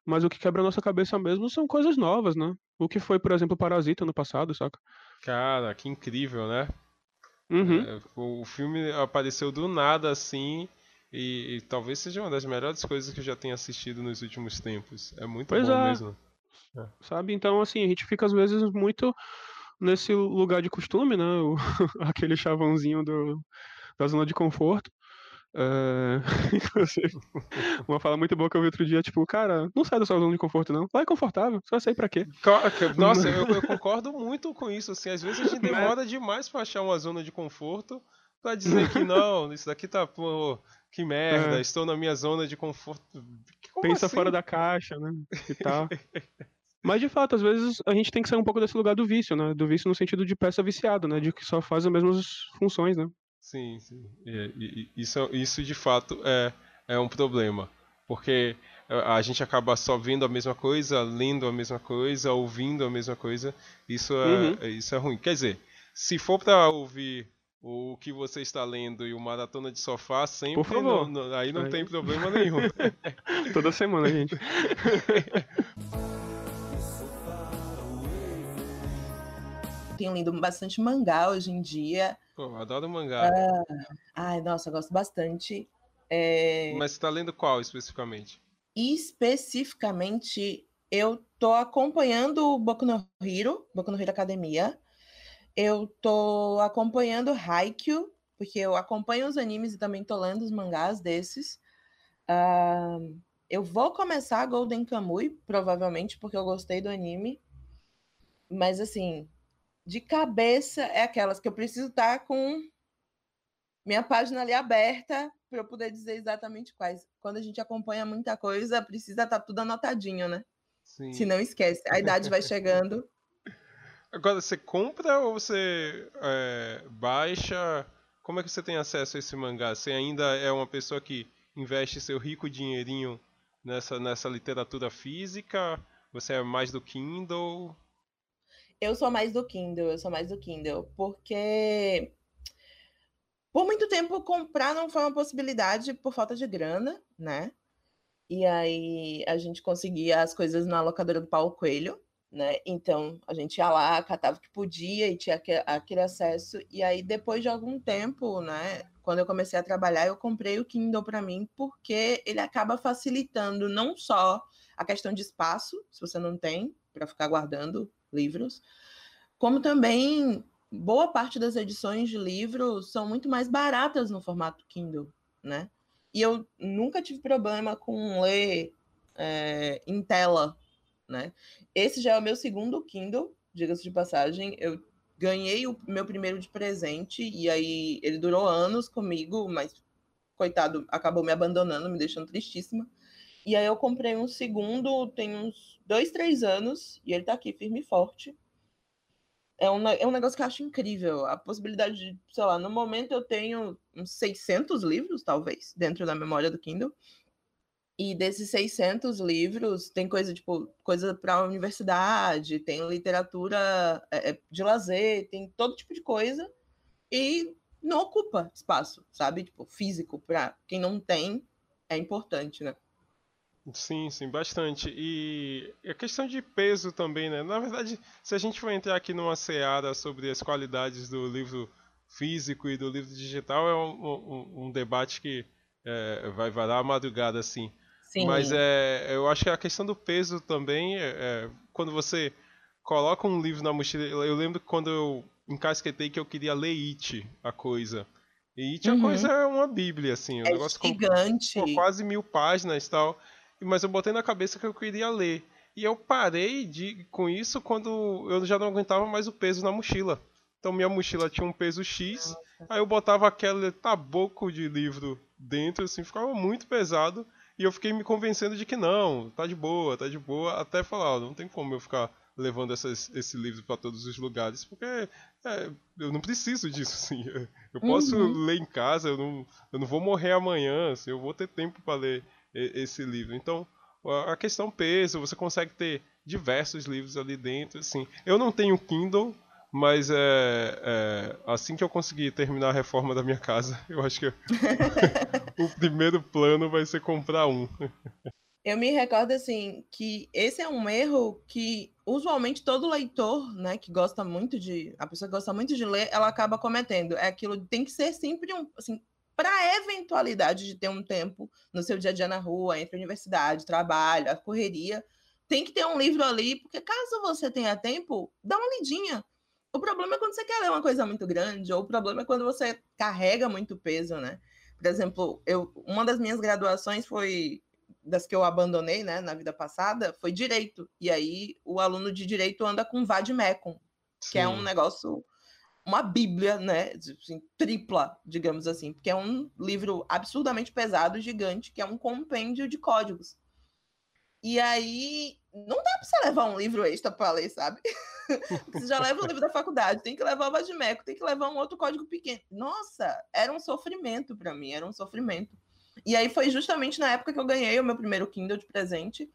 mas o que quebra a nossa cabeça mesmo são coisas novas, né? O que foi, por exemplo, Parasita no passado, saca? Cara, que incrível, né? Uhum. É, o filme apareceu do nada assim. E, e, talvez seja uma das melhores coisas que eu já tenha assistido nos últimos tempos. É muito pois bom é. mesmo. É. Sabe? Então, assim, a gente fica às vezes muito nesse lugar de costume, né? O, <laughs> aquele chavãozinho do, da zona de conforto. Uh, <laughs> inclusive, uma fala muito boa que eu vi outro dia, tipo, cara, não sai da sua zona de conforto, não. Vai confortável, você vai sair pra quê? <laughs> Nossa, eu, eu, concordo muito com isso, assim, às vezes a gente demora demais pra achar uma zona de conforto pra dizer que não, isso daqui tá, pô, que merda, é. estou na minha zona de conforto. Como Pensa assim? fora da caixa, né? E tal. <laughs> Mas de fato, às vezes a gente tem que sair um pouco desse lugar do vício, né? Do vício no sentido de peça viciada, né? De que só faz as mesmas funções, né? Sim, sim. isso, isso de fato é, é um problema. Porque a gente acaba só vendo a mesma coisa, lendo a mesma coisa, ouvindo a mesma coisa. Isso é, uhum. isso é ruim. Quer dizer, se for para ouvir o que você está lendo e o Maratona de Sofá, sempre. Por favor. Não, não, aí não aí. tem problema nenhum. <laughs> Toda semana, gente. <laughs> Tenho lido bastante mangá hoje em dia. Pô, adoro mangá. Ah, ai, nossa, eu gosto bastante. É... Mas você tá lendo qual especificamente? Especificamente, eu tô acompanhando o Boku no Hero, Boku no Hero Academia. Eu tô acompanhando Haikyuu, porque eu acompanho os animes e também tô lendo os mangás desses. Uh, eu vou começar Golden Kamuy, provavelmente, porque eu gostei do anime. Mas, assim, de cabeça é aquelas que eu preciso estar com minha página ali aberta para eu poder dizer exatamente quais. Quando a gente acompanha muita coisa, precisa estar tá tudo anotadinho, né? Sim. Se não esquece, a idade vai chegando. <laughs> Agora, você compra ou você é, baixa? Como é que você tem acesso a esse mangá? Você ainda é uma pessoa que investe seu rico dinheirinho nessa, nessa literatura física? Você é mais do Kindle? Eu sou mais do Kindle, eu sou mais do Kindle, porque por muito tempo comprar não foi uma possibilidade por falta de grana, né? E aí a gente conseguia as coisas na locadora do Paulo Coelho, né? Então a gente ia lá, catava o que podia e tinha aquele acesso. E aí depois de algum tempo, né? Quando eu comecei a trabalhar, eu comprei o Kindle para mim porque ele acaba facilitando não só a questão de espaço, se você não tem para ficar guardando livros, como também boa parte das edições de livros são muito mais baratas no formato Kindle, né? E eu nunca tive problema com ler é, em tela, né? Esse já é o meu segundo Kindle, diga-se de passagem. Eu ganhei o meu primeiro de presente, e aí ele durou anos comigo, mas coitado, acabou me abandonando, me deixando tristíssima. E aí eu comprei um segundo, tem uns dois, três anos, e ele tá aqui firme e forte. É um, é um negócio que eu acho incrível. A possibilidade de, sei lá, no momento eu tenho uns 600 livros, talvez, dentro da memória do Kindle. E desses 600 livros, tem coisa tipo coisa para a universidade, tem literatura é, é, de lazer, tem todo tipo de coisa. E não ocupa espaço, sabe? Tipo, físico para quem não tem é importante, né? Sim, sim, bastante. E a questão de peso também, né? Na verdade, se a gente for entrar aqui numa seara sobre as qualidades do livro físico e do livro digital, é um, um, um debate que é, vai varar a madrugada, assim. Sim. Mas é, eu acho que a questão do peso também, é, é, quando você coloca um livro na mochila, eu lembro quando eu encasquetei que eu queria ler It, a coisa. E It, uhum. a coisa é uma bíblia, assim, um é negócio gigante. Com, quase mil páginas e tal mas eu botei na cabeça que eu queria ler. E eu parei de, com isso quando eu já não aguentava mais o peso na mochila. Então minha mochila tinha um peso X, Nossa. aí eu botava aquele taboco de livro dentro, assim, ficava muito pesado. E eu fiquei me convencendo de que não, tá de boa, tá de boa, até falar, ó, não tem como eu ficar levando essas, esse livro para todos os lugares, porque é, eu não preciso disso, <laughs> assim. Eu posso uhum. ler em casa, eu não, eu não vou morrer amanhã, assim, eu vou ter tempo para ler esse livro. Então, a questão peso, você consegue ter diversos livros ali dentro, assim. Eu não tenho Kindle, mas é, é, assim que eu conseguir terminar a reforma da minha casa, <laughs> eu acho que o primeiro plano vai ser comprar um. Eu me recordo assim que esse é um erro que usualmente todo leitor, né, que gosta muito de, a pessoa que gosta muito de ler, ela acaba cometendo. É aquilo tem que ser sempre um, assim, para a eventualidade de ter um tempo no seu dia a dia na rua, entre a universidade, trabalho, a correria, tem que ter um livro ali, porque caso você tenha tempo, dá uma lidinha. O problema é quando você quer ler uma coisa muito grande, ou o problema é quando você carrega muito peso, né? Por exemplo, eu, uma das minhas graduações foi das que eu abandonei, né, na vida passada, foi direito. E aí o aluno de direito anda com vademecum, que é um negócio uma bíblia, né, assim, tripla, digamos assim, porque é um livro absurdamente pesado, gigante, que é um compêndio de códigos. E aí, não dá para você levar um livro extra para ler, sabe? <laughs> você já leva o livro da faculdade, tem que levar o Vadimeco, tem que levar um outro código pequeno. Nossa, era um sofrimento para mim, era um sofrimento. E aí foi justamente na época que eu ganhei o meu primeiro Kindle de presente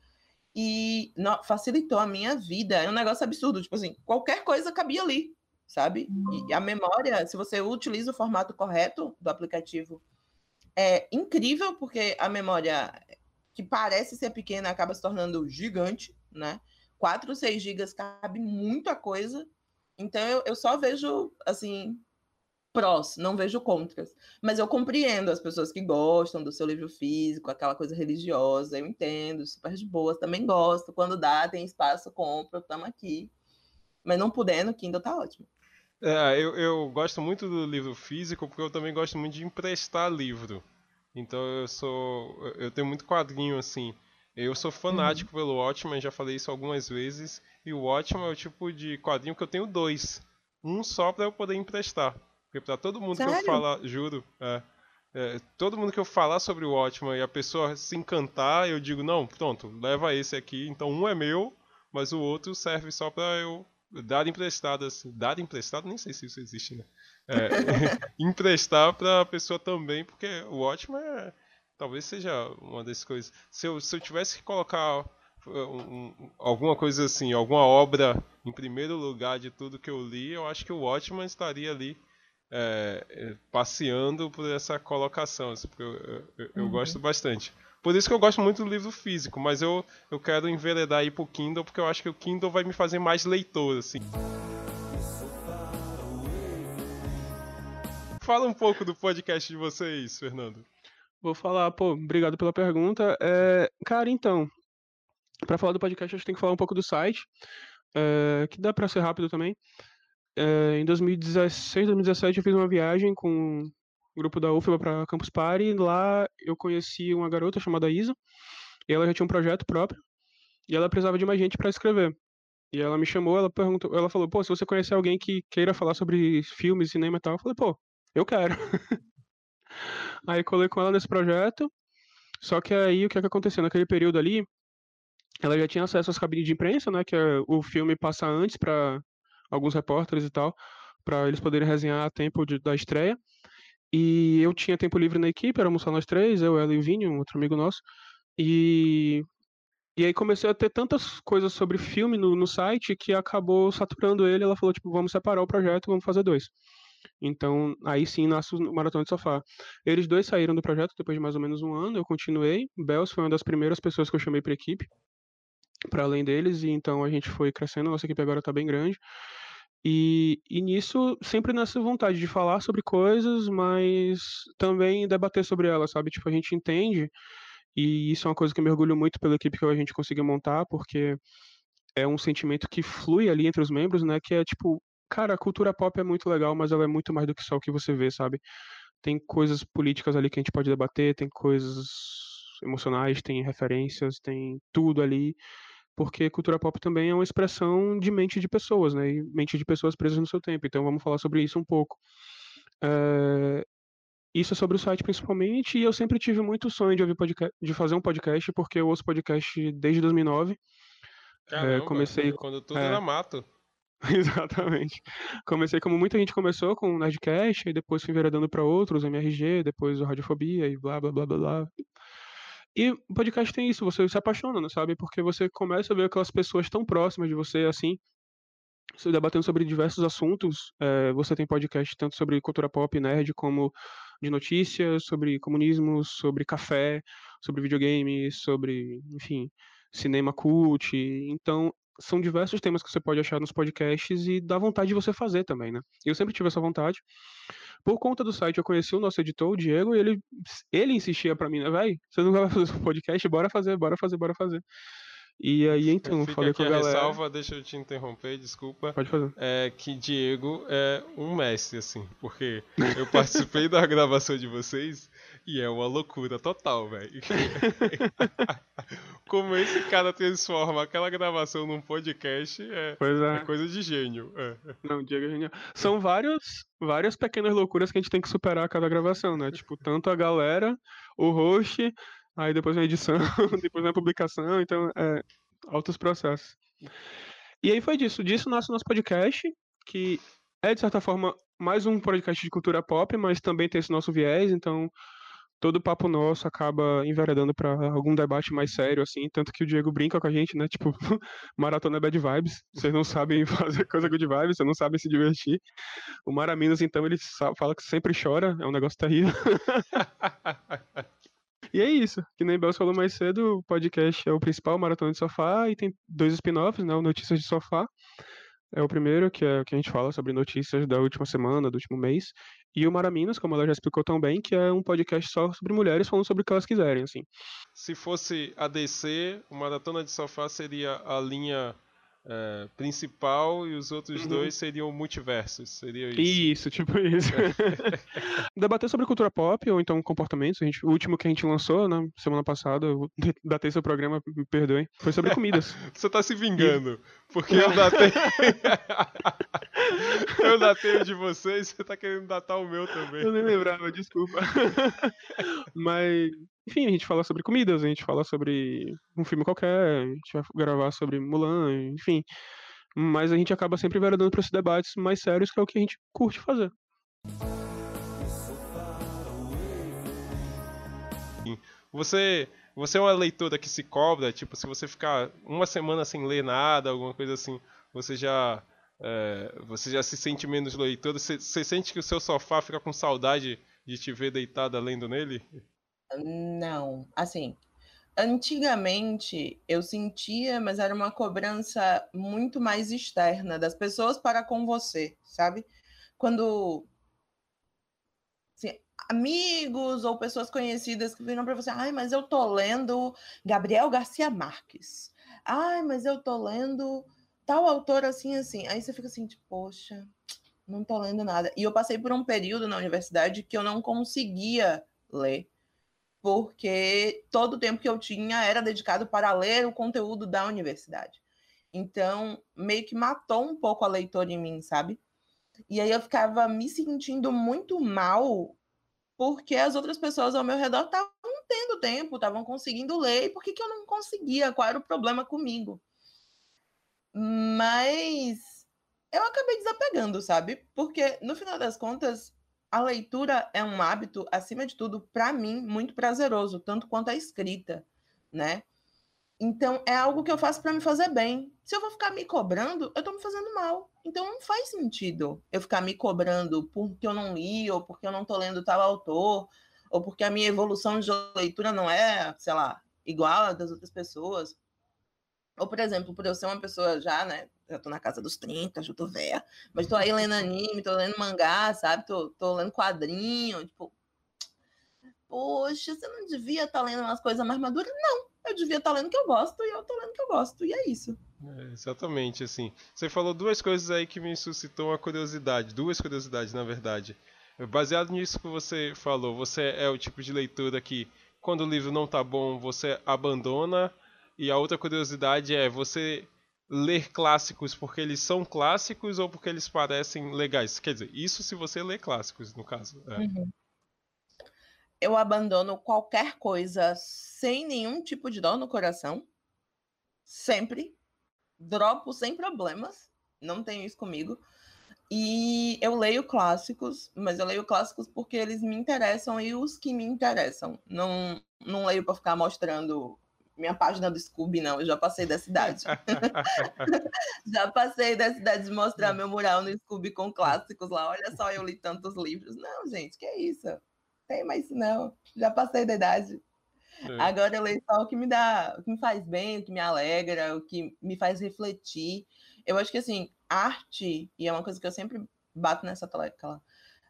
e facilitou a minha vida. É um negócio absurdo, tipo assim, qualquer coisa cabia ali sabe? E a memória, se você utiliza o formato correto do aplicativo, é incrível, porque a memória que parece ser pequena acaba se tornando gigante, né? 4 ou 6 gigas cabe muita coisa. Então eu, eu só vejo, assim, prós, não vejo contras. Mas eu compreendo as pessoas que gostam do seu livro físico, aquela coisa religiosa, eu entendo, super de boas, também gosto. Quando dá, tem espaço, compro, estamos aqui. Mas não podendo, Kindle tá ótimo. É, eu, eu gosto muito do livro físico porque eu também gosto muito de emprestar livro. Então eu sou. Eu tenho muito quadrinho assim. Eu sou fanático uhum. pelo Watchmen, já falei isso algumas vezes. E o Watchmen é o tipo de quadrinho que eu tenho dois. Um só para eu poder emprestar. Porque pra todo mundo Sério? que eu falar, juro, é, é, todo mundo que eu falar sobre o Watchmen e a pessoa se encantar, eu digo, não, pronto, leva esse aqui. Então um é meu, mas o outro serve só para eu dar emprestado, assim, dar emprestado, nem sei se isso existe, né? É, <laughs> emprestar para a pessoa também, porque o ótimo é, talvez seja uma das coisas. Se eu, se eu tivesse que colocar um, um, alguma coisa assim, alguma obra em primeiro lugar de tudo que eu li, eu acho que o ótimo estaria ali é, é, passeando por essa colocação, assim, porque eu, eu, eu uhum. gosto bastante. Por isso que eu gosto muito do livro físico, mas eu, eu quero enveredar aí pro Kindle, porque eu acho que o Kindle vai me fazer mais leitor, assim. Fala um pouco do podcast de vocês, Fernando. Vou falar, pô, obrigado pela pergunta. É, cara, então, para falar do podcast, a gente tem que falar um pouco do site, é, que dá para ser rápido também. É, em 2016, 2017, eu fiz uma viagem com grupo da UFBA para Campus Party. Lá eu conheci uma garota chamada Isa. E ela já tinha um projeto próprio. E ela precisava de mais gente para escrever. E ela me chamou, ela perguntou, ela falou, pô, se você conhecer alguém que queira falar sobre filmes, cinema e tal, eu falei, pô, eu quero. <laughs> aí colei com ela nesse projeto. Só que aí o que, é que aconteceu? Naquele período ali, ela já tinha acesso às cabines de imprensa, né? Que é, o filme passa antes para alguns repórteres e tal, para eles poderem resenhar a tempo de, da estreia. E eu tinha tempo livre na equipe, éramos só nós três, eu, ela e o Vini, um outro amigo nosso. E, e aí comecei a ter tantas coisas sobre filme no, no site que acabou saturando ele. Ela falou, tipo, vamos separar o projeto, vamos fazer dois. Então, aí sim nasce o Maratona de Sofá. Eles dois saíram do projeto depois de mais ou menos um ano, eu continuei. Bells foi uma das primeiras pessoas que eu chamei para equipe, para além deles, e então a gente foi crescendo, nossa equipe agora está bem grande. E, e nisso, sempre nessa vontade de falar sobre coisas, mas também debater sobre elas, sabe? Tipo, a gente entende, e isso é uma coisa que eu me orgulho muito pela equipe que a gente conseguiu montar, porque é um sentimento que flui ali entre os membros, né? Que é tipo, cara, a cultura pop é muito legal, mas ela é muito mais do que só o que você vê, sabe? Tem coisas políticas ali que a gente pode debater, tem coisas emocionais, tem referências, tem tudo ali porque cultura pop também é uma expressão de mente de pessoas, né? E mente de pessoas presas no seu tempo. Então vamos falar sobre isso um pouco. É... Isso é sobre o site principalmente, e eu sempre tive muito sonho de, ouvir podcast, de fazer um podcast, porque eu ouço podcast desde 2009. Caramba, é, comecei quando tudo é, era mato. <laughs> Exatamente. Comecei como muita gente começou com o Nerdcast, e depois fui veredando para outros, MRG, depois o Radiofobia e blá blá blá blá blá. E o podcast tem isso, você se apaixona, sabe? Porque você começa a ver aquelas pessoas tão próximas de você, assim, você debatendo sobre diversos assuntos. É, você tem podcast tanto sobre cultura pop, nerd, como de notícias, sobre comunismo, sobre café, sobre videogame, sobre, enfim, cinema cult. Então, são diversos temas que você pode achar nos podcasts e dá vontade de você fazer também, né? Eu sempre tive essa vontade. Por conta do site, eu conheci o nosso editor, o Diego, e ele, ele insistia para mim, né, vai, você não vai fazer um <laughs> podcast? Bora fazer, bora fazer, bora fazer. E aí, então, Fica falei com a, a galera... ressalva, deixa eu te interromper, desculpa. Pode fazer. É que Diego é um mestre, assim, porque eu participei <laughs> da gravação de vocês e é uma loucura total, velho. <laughs> Como esse cara transforma aquela gravação num podcast é, é. é coisa de gênio. É. Não, Diego é genial. São vários, várias pequenas loucuras que a gente tem que superar a cada gravação, né? Tipo, tanto a galera, o host, aí depois a edição, <laughs> depois a publicação, então é altos processos. E aí foi disso. Disso nasce o nosso podcast, que é, de certa forma, mais um podcast de cultura pop, mas também tem esse nosso viés, então todo papo nosso acaba enveredando para algum debate mais sério, assim, tanto que o Diego brinca com a gente, né? Tipo, <laughs> maratona é bad vibes, vocês não sabem <laughs> fazer coisa good vibes, vocês não sabem se divertir. O Maraminas, então, ele fala que sempre chora, é um negócio terrível. <laughs> E é isso, que nem Bells falou mais cedo, o podcast é o principal, Maratona de Sofá, e tem dois spin-offs, né, o Notícias de Sofá, é o primeiro, que é o que a gente fala sobre notícias da última semana, do último mês, e o Maraminas, como ela já explicou tão bem, que é um podcast só sobre mulheres falando sobre o que elas quiserem, assim. Se fosse a DC, o Maratona de Sofá seria a linha é, principal e os outros uhum. dois seriam multiversos, seria isso? Isso, tipo isso. <laughs> Debater sobre cultura pop ou então comportamentos, a gente, o último que a gente lançou, né, semana passada, <laughs> datei seu programa, me perdoem, foi sobre comidas. <laughs> Você tá se vingando, e... porque eu datei... <laughs> eu datei o de vocês, você tá querendo datar o meu também. Eu nem lembrava, desculpa. <laughs> Mas enfim, a gente fala sobre comidas, a gente fala sobre um filme qualquer, a gente vai gravar sobre Mulan, enfim. Mas a gente acaba sempre veredando para esses debates mais sérios, que é o que a gente curte fazer. Você, você é uma leitora que se cobra, tipo, se você ficar uma semana sem ler nada, alguma coisa assim, você já é, você já se sente menos leitor? Você, você sente que o seu sofá fica com saudade de te ver deitada lendo nele? Não, assim, antigamente eu sentia, mas era uma cobrança muito mais externa das pessoas para com você, sabe? Quando amigos ou pessoas conhecidas que viram para você, ai, mas eu tô lendo Gabriel Garcia Marques. Ai, mas eu tô lendo tal autor assim assim. Aí você fica assim, tipo, poxa, não tô lendo nada. E eu passei por um período na universidade que eu não conseguia ler porque todo o tempo que eu tinha era dedicado para ler o conteúdo da universidade. Então, meio que matou um pouco a leitora em mim, sabe? E aí eu ficava me sentindo muito mal porque as outras pessoas ao meu redor estavam tendo tempo, estavam conseguindo ler, e por que, que eu não conseguia? Qual era o problema comigo? Mas eu acabei desapegando, sabe? Porque no final das contas, a leitura é um hábito, acima de tudo, para mim, muito prazeroso, tanto quanto a escrita, né? Então, é algo que eu faço para me fazer bem. Se eu vou ficar me cobrando, eu estou me fazendo mal. Então, não faz sentido eu ficar me cobrando porque eu não li, ou porque eu não estou lendo tal autor, ou porque a minha evolução de leitura não é, sei lá, igual a das outras pessoas. Ou, por exemplo, por eu ser uma pessoa já, né? Já tô na casa dos 30, já tô velha, mas tô aí lendo anime, tô lendo mangá, sabe? Tô, tô lendo quadrinho, tipo. Poxa, você não devia estar tá lendo umas coisas mais maduras? Não, eu devia estar tá lendo o que eu gosto e eu tô lendo o que eu gosto, e é isso. É, exatamente, assim. Você falou duas coisas aí que me suscitou uma curiosidade, duas curiosidades, na verdade. Baseado nisso que você falou, você é o tipo de leitura que, quando o livro não tá bom, você abandona e a outra curiosidade é você ler clássicos porque eles são clássicos ou porque eles parecem legais? Quer dizer, isso se você lê clássicos, no caso. É. Uhum. Eu abandono qualquer coisa sem nenhum tipo de dor no coração. Sempre. Dropo sem problemas. Não tenho isso comigo. E eu leio clássicos, mas eu leio clássicos porque eles me interessam e os que me interessam. Não, não leio para ficar mostrando minha página do Scooby, não. Eu já passei dessa idade. <laughs> já passei dessa idade de mostrar meu mural no Scooby com clássicos lá. Olha só, eu li tantos livros. Não, gente, que é isso? Tem mais isso, não. Já passei da idade. É. Agora eu leio só o que me dá, o que me faz bem, o que me alegra, o que me faz refletir. Eu acho que assim, arte, e é uma coisa que eu sempre bato nessa tecla,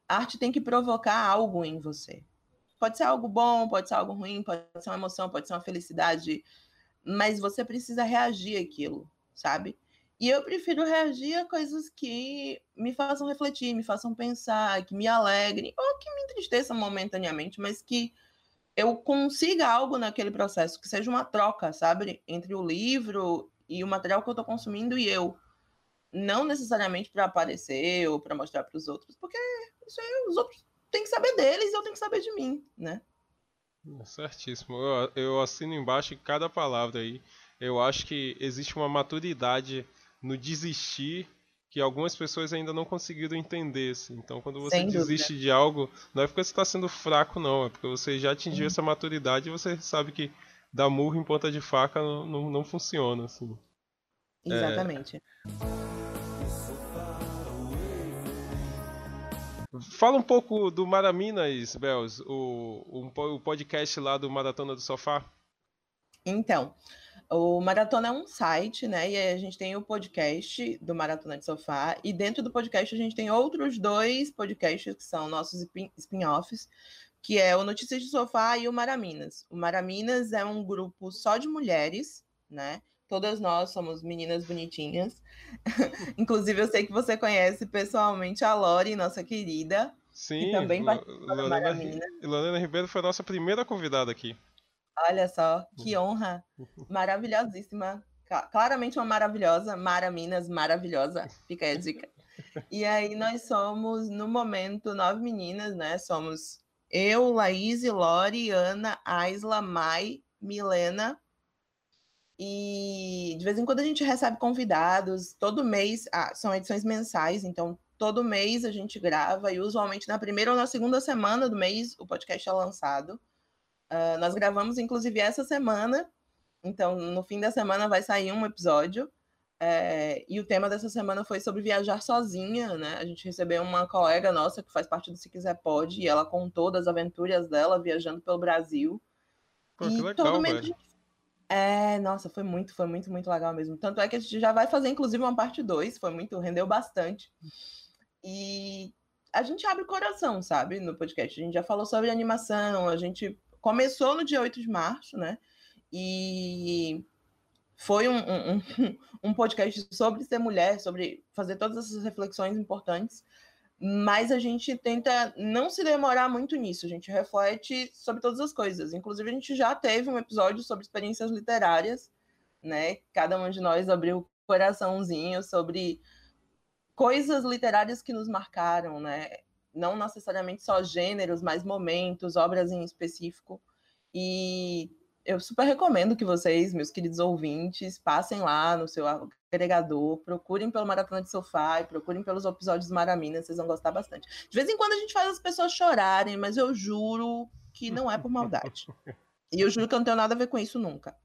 arte tem que provocar algo em você. Pode ser algo bom, pode ser algo ruim, pode ser uma emoção, pode ser uma felicidade, mas você precisa reagir àquilo, sabe? E eu prefiro reagir a coisas que me façam refletir, me façam pensar, que me alegrem, ou que me entristeçam momentaneamente, mas que eu consiga algo naquele processo, que seja uma troca, sabe? Entre o livro e o material que eu estou consumindo e eu. Não necessariamente para aparecer ou para mostrar para os outros, porque isso aí os outros tem que saber deles e eu tenho que saber de mim, né? Certíssimo. Eu, eu assino embaixo cada palavra aí. Eu acho que existe uma maturidade no desistir que algumas pessoas ainda não conseguiram entender. Assim. Então, quando você Sem desiste dúvida. de algo, não é porque você está sendo fraco, não. É porque você já atingiu essa maturidade e você sabe que dar murro em ponta de faca não, não, não funciona. Assim. Exatamente. É... Fala um pouco do Maraminas, Bels, o, o, o podcast lá do Maratona do Sofá. Então, o Maratona é um site, né? E a gente tem o podcast do Maratona de Sofá. E dentro do podcast a gente tem outros dois podcasts que são nossos spin-offs, que é o Notícias de Sofá e o Maraminas. O Maraminas é um grupo só de mulheres, né? Todas nós somos meninas bonitinhas. <laughs> Inclusive, eu sei que você conhece pessoalmente a Lori, nossa querida. Sim, que também Lorena, Lorena Ribeiro foi a nossa primeira convidada aqui. Olha só, que uhum. honra. Maravilhosíssima. Claramente uma maravilhosa. Mara Minas, maravilhosa. Fica aí a dica. E aí nós somos, no momento, nove meninas, né? Somos eu, Laís, Lori, Ana, Aisla, Mai, Milena e de vez em quando a gente recebe convidados, todo mês, ah, são edições mensais, então todo mês a gente grava, e usualmente na primeira ou na segunda semana do mês o podcast é lançado. Uh, nós gravamos, inclusive, essa semana, então no fim da semana vai sair um episódio. É, e o tema dessa semana foi sobre viajar sozinha, né? A gente recebeu uma colega nossa que faz parte do Se Quiser Pode, e ela contou das aventuras dela viajando pelo Brasil. Pô, e legal, todo mês gente é, nossa, foi muito, foi muito, muito legal mesmo. Tanto é que a gente já vai fazer, inclusive, uma parte 2, foi muito, rendeu bastante. E a gente abre o coração, sabe, no podcast. A gente já falou sobre animação, a gente começou no dia 8 de março, né? E foi um, um, <laughs> um podcast sobre ser mulher, sobre fazer todas essas reflexões importantes mas a gente tenta não se demorar muito nisso, a gente reflete sobre todas as coisas. Inclusive, a gente já teve um episódio sobre experiências literárias, né? Cada um de nós abriu coraçãozinho sobre coisas literárias que nos marcaram, né? Não necessariamente só gêneros, mas momentos, obras em específico. E eu super recomendo que vocês, meus queridos ouvintes, passem lá no seu agregador, procurem pelo Maratona de Sofá e procurem pelos episódios Maraminas, vocês vão gostar bastante. De vez em quando a gente faz as pessoas chorarem, mas eu juro que não é por maldade. E eu juro que eu não tenho nada a ver com isso nunca.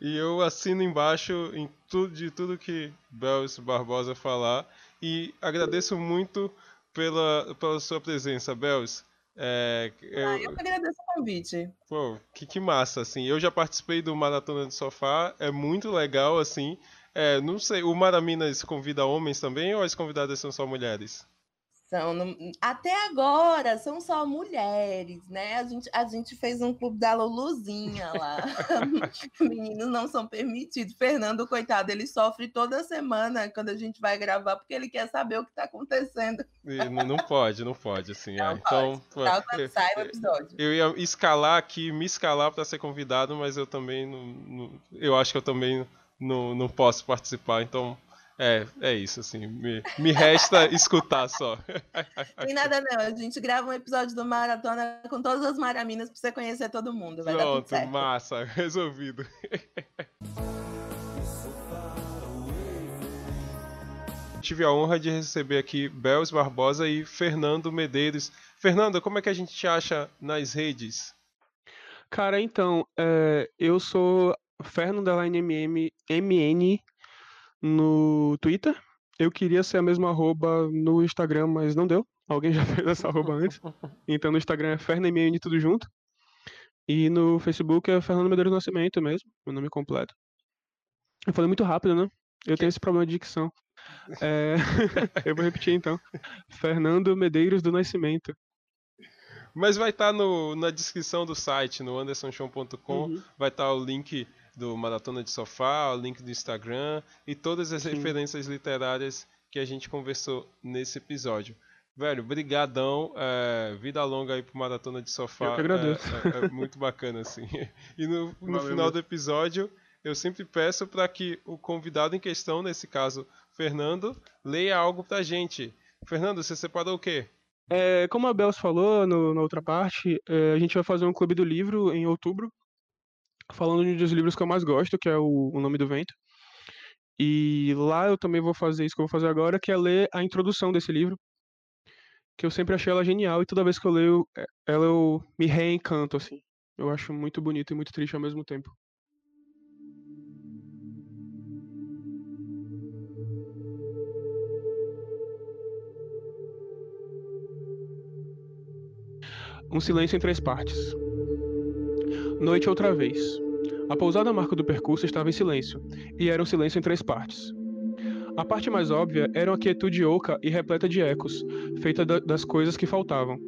E eu assino embaixo em tudo, de tudo que Belos Barbosa falar. E agradeço muito pela, pela sua presença, Belos. É, eu... Ah, eu que agradeço o convite. Pô, que, que massa, assim. Eu já participei do Maratona de Sofá, é muito legal, assim. É, não sei, o Maraminas convida homens também ou as convidadas são só mulheres? São, até agora são só mulheres, né? A gente, a gente fez um clube da Luluzinha lá. <laughs> Meninos não são permitidos. Fernando, coitado, ele sofre toda semana quando a gente vai gravar, porque ele quer saber o que está acontecendo. Não, não, pode, não pode, assim. Não é. Então, pode. sai o episódio. Eu ia escalar aqui, me escalar para ser convidado, mas eu também não, não, eu acho que eu também não, não posso participar, então é, é isso, assim. Me, me resta <laughs> escutar só. Tem nada não. A gente grava um episódio do Maratona com todas as maraminas pra você conhecer todo mundo. Vai Pronto, dar tudo certo. massa. <laughs> Resolvido. Tive a honra de receber aqui Belos Barbosa e Fernando Medeiros. Fernando, como é que a gente te acha nas redes? Cara, então, é, eu sou Fernando MN no Twitter. Eu queria ser a mesma arroba no Instagram, mas não deu. Alguém <laughs> já fez essa arroba antes. Então no Instagram é FernaMN tudo junto. E no Facebook é Fernando Medeiros Nascimento mesmo, meu nome completo. Eu falei muito rápido, né? Eu tenho esse problema de dicção. É... <laughs> eu vou repetir então. Fernando Medeiros do Nascimento. Mas vai estar tá na descrição do site, no andersonshow.com, uhum. vai estar tá o link do Maratona de Sofá, o link do Instagram e todas as Sim. referências literárias que a gente conversou nesse episódio. Velho, brigadão, é, vida longa aí pro Maratona de Sofá. Eu que agradeço. É, é, é muito bacana, assim. E no, no final do episódio, eu sempre peço para que o convidado em questão, nesse caso, Fernando, leia algo pra gente. Fernando, você separou o quê? É, como a Bels falou no, na outra parte, é, a gente vai fazer um clube do livro em outubro, falando de um dos livros que eu mais gosto, que é o, o Nome do Vento. E lá eu também vou fazer isso que eu vou fazer agora, que é ler a introdução desse livro, que eu sempre achei ela genial e toda vez que eu leio é, ela eu me reencanto assim. Eu acho muito bonito e muito triste ao mesmo tempo. Um silêncio em três partes. Noite outra vez. A pousada marca do percurso estava em silêncio, e era um silêncio em três partes. A parte mais óbvia era uma quietude oca e repleta de ecos, feita da, das coisas que faltavam.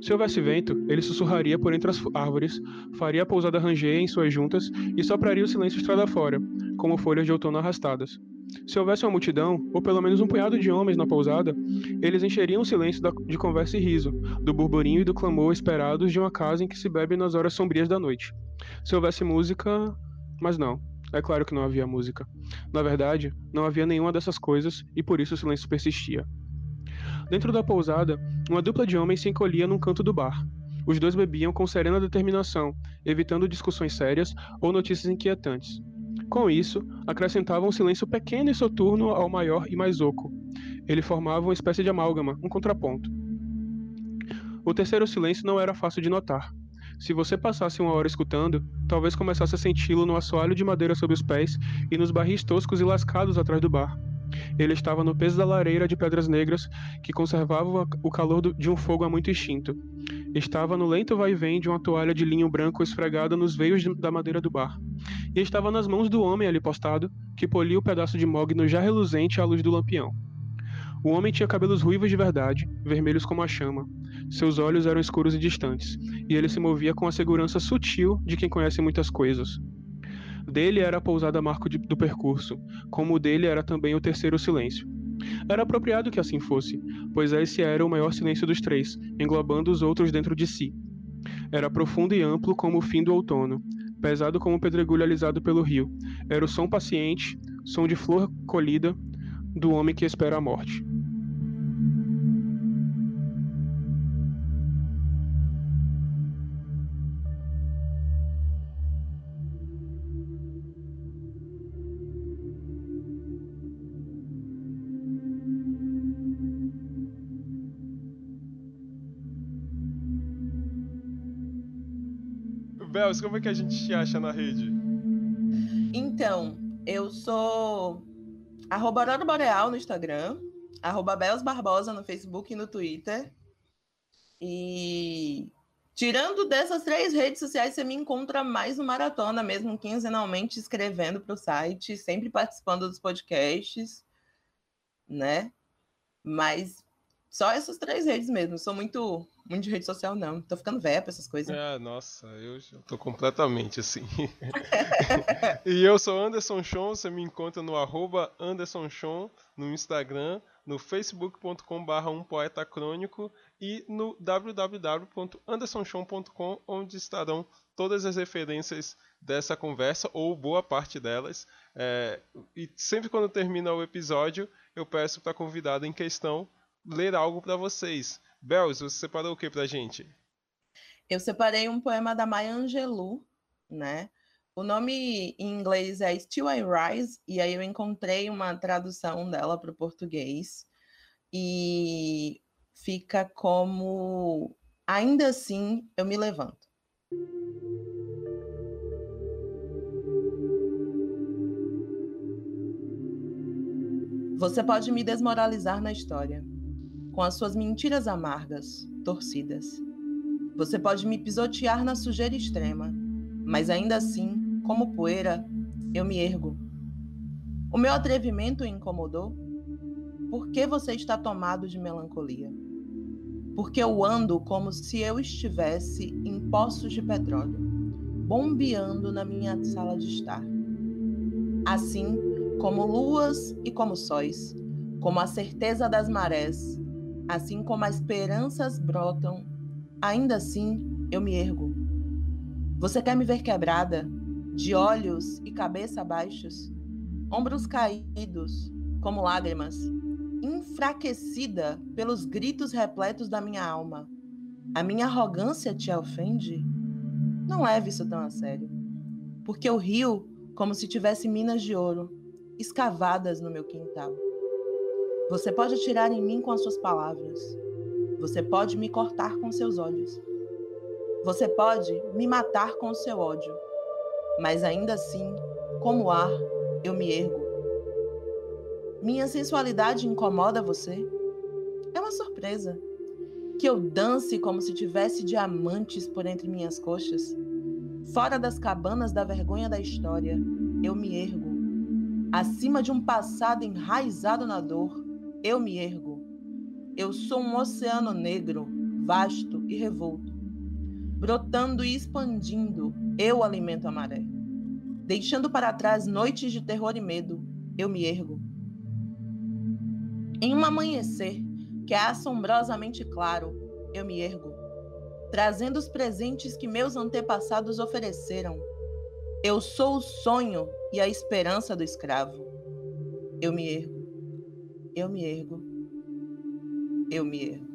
Se houvesse vento, ele sussurraria por entre as árvores, faria a pousada ranger em suas juntas e sopraria o silêncio estrada fora, como folhas de outono arrastadas. Se houvesse uma multidão, ou pelo menos um punhado de homens na pousada, eles encheriam o silêncio de conversa e riso, do burburinho e do clamor esperados de uma casa em que se bebe nas horas sombrias da noite. Se houvesse música. Mas não. É claro que não havia música. Na verdade, não havia nenhuma dessas coisas e por isso o silêncio persistia. Dentro da pousada, uma dupla de homens se encolhia num canto do bar. Os dois bebiam com serena determinação, evitando discussões sérias ou notícias inquietantes. Com isso, acrescentavam um silêncio pequeno e soturno ao maior e mais oco. Ele formava uma espécie de amálgama, um contraponto. O terceiro silêncio não era fácil de notar. Se você passasse uma hora escutando, talvez começasse a senti-lo no assoalho de madeira sob os pés e nos barris toscos e lascados atrás do bar. Ele estava no peso da lareira de pedras negras que conservava o calor de um fogo há muito extinto. Estava no lento vai-vém de uma toalha de linho branco esfregada nos veios da madeira do bar. E estava nas mãos do homem ali postado, que polia o pedaço de mogno já reluzente à luz do lampião. O homem tinha cabelos ruivos de verdade, vermelhos como a chama. Seus olhos eram escuros e distantes, e ele se movia com a segurança sutil de quem conhece muitas coisas. Dele era a pousada marco de, do percurso, como o dele era também o terceiro silêncio. Era apropriado que assim fosse, pois esse era o maior silêncio dos três, englobando os outros dentro de si. Era profundo e amplo como o fim do outono, pesado como o pedregulho alisado pelo rio. Era o som paciente, som de flor colhida do homem que espera a morte. Belos, como é que a gente te acha na rede? Então, eu sou arroba Aurora Boreal no Instagram, arroba Belos Barbosa no Facebook e no Twitter. E tirando dessas três redes sociais, você me encontra mais no Maratona, mesmo quinzenalmente escrevendo para o site, sempre participando dos podcasts, né? Mas só essas três redes mesmo. Sou muito, muito de rede social, não. Tô ficando velha pra essas coisas. Ah, nossa, eu tô completamente assim. <laughs> e eu sou Anderson Chon, você me encontra no arroba Anderson Chon, no Instagram, no facebook.com.br um poeta crônico e no www.andersonchon.com, onde estarão todas as referências dessa conversa, ou boa parte delas. É, e sempre quando termina o episódio, eu peço para a convidada em questão ler algo para vocês. Bells, você separou o que pra gente? Eu separei um poema da Maya Angelou, né? O nome em inglês é Still I Rise, e aí eu encontrei uma tradução dela para o português, e fica como Ainda assim eu me levanto. Você pode me desmoralizar na história com as suas mentiras amargas, torcidas. Você pode me pisotear na sujeira extrema, mas ainda assim, como poeira, eu me ergo. O meu atrevimento o incomodou? Por que você está tomado de melancolia? Porque eu ando como se eu estivesse em poços de petróleo, bombeando na minha sala de estar. Assim como luas e como sóis, como a certeza das marés, assim como as esperanças brotam, ainda assim eu me ergo. Você quer me ver quebrada, de olhos e cabeça baixos, ombros caídos, como lágrimas, enfraquecida pelos gritos repletos da minha alma. A minha arrogância te ofende? Não leve isso tão a sério, porque eu rio como se tivesse minas de ouro escavadas no meu quintal. Você pode atirar em mim com as suas palavras. Você pode me cortar com seus olhos. Você pode me matar com o seu ódio. Mas ainda assim, como ar, eu me ergo. Minha sensualidade incomoda você? É uma surpresa. Que eu dance como se tivesse diamantes por entre minhas coxas? Fora das cabanas da vergonha da história, eu me ergo. Acima de um passado enraizado na dor, eu me ergo. Eu sou um oceano negro, vasto e revolto. Brotando e expandindo, eu alimento a maré. Deixando para trás noites de terror e medo, eu me ergo. Em um amanhecer que é assombrosamente claro, eu me ergo, trazendo os presentes que meus antepassados ofereceram. Eu sou o sonho e a esperança do escravo. Eu me ergo eu me ergo, eu me ergo.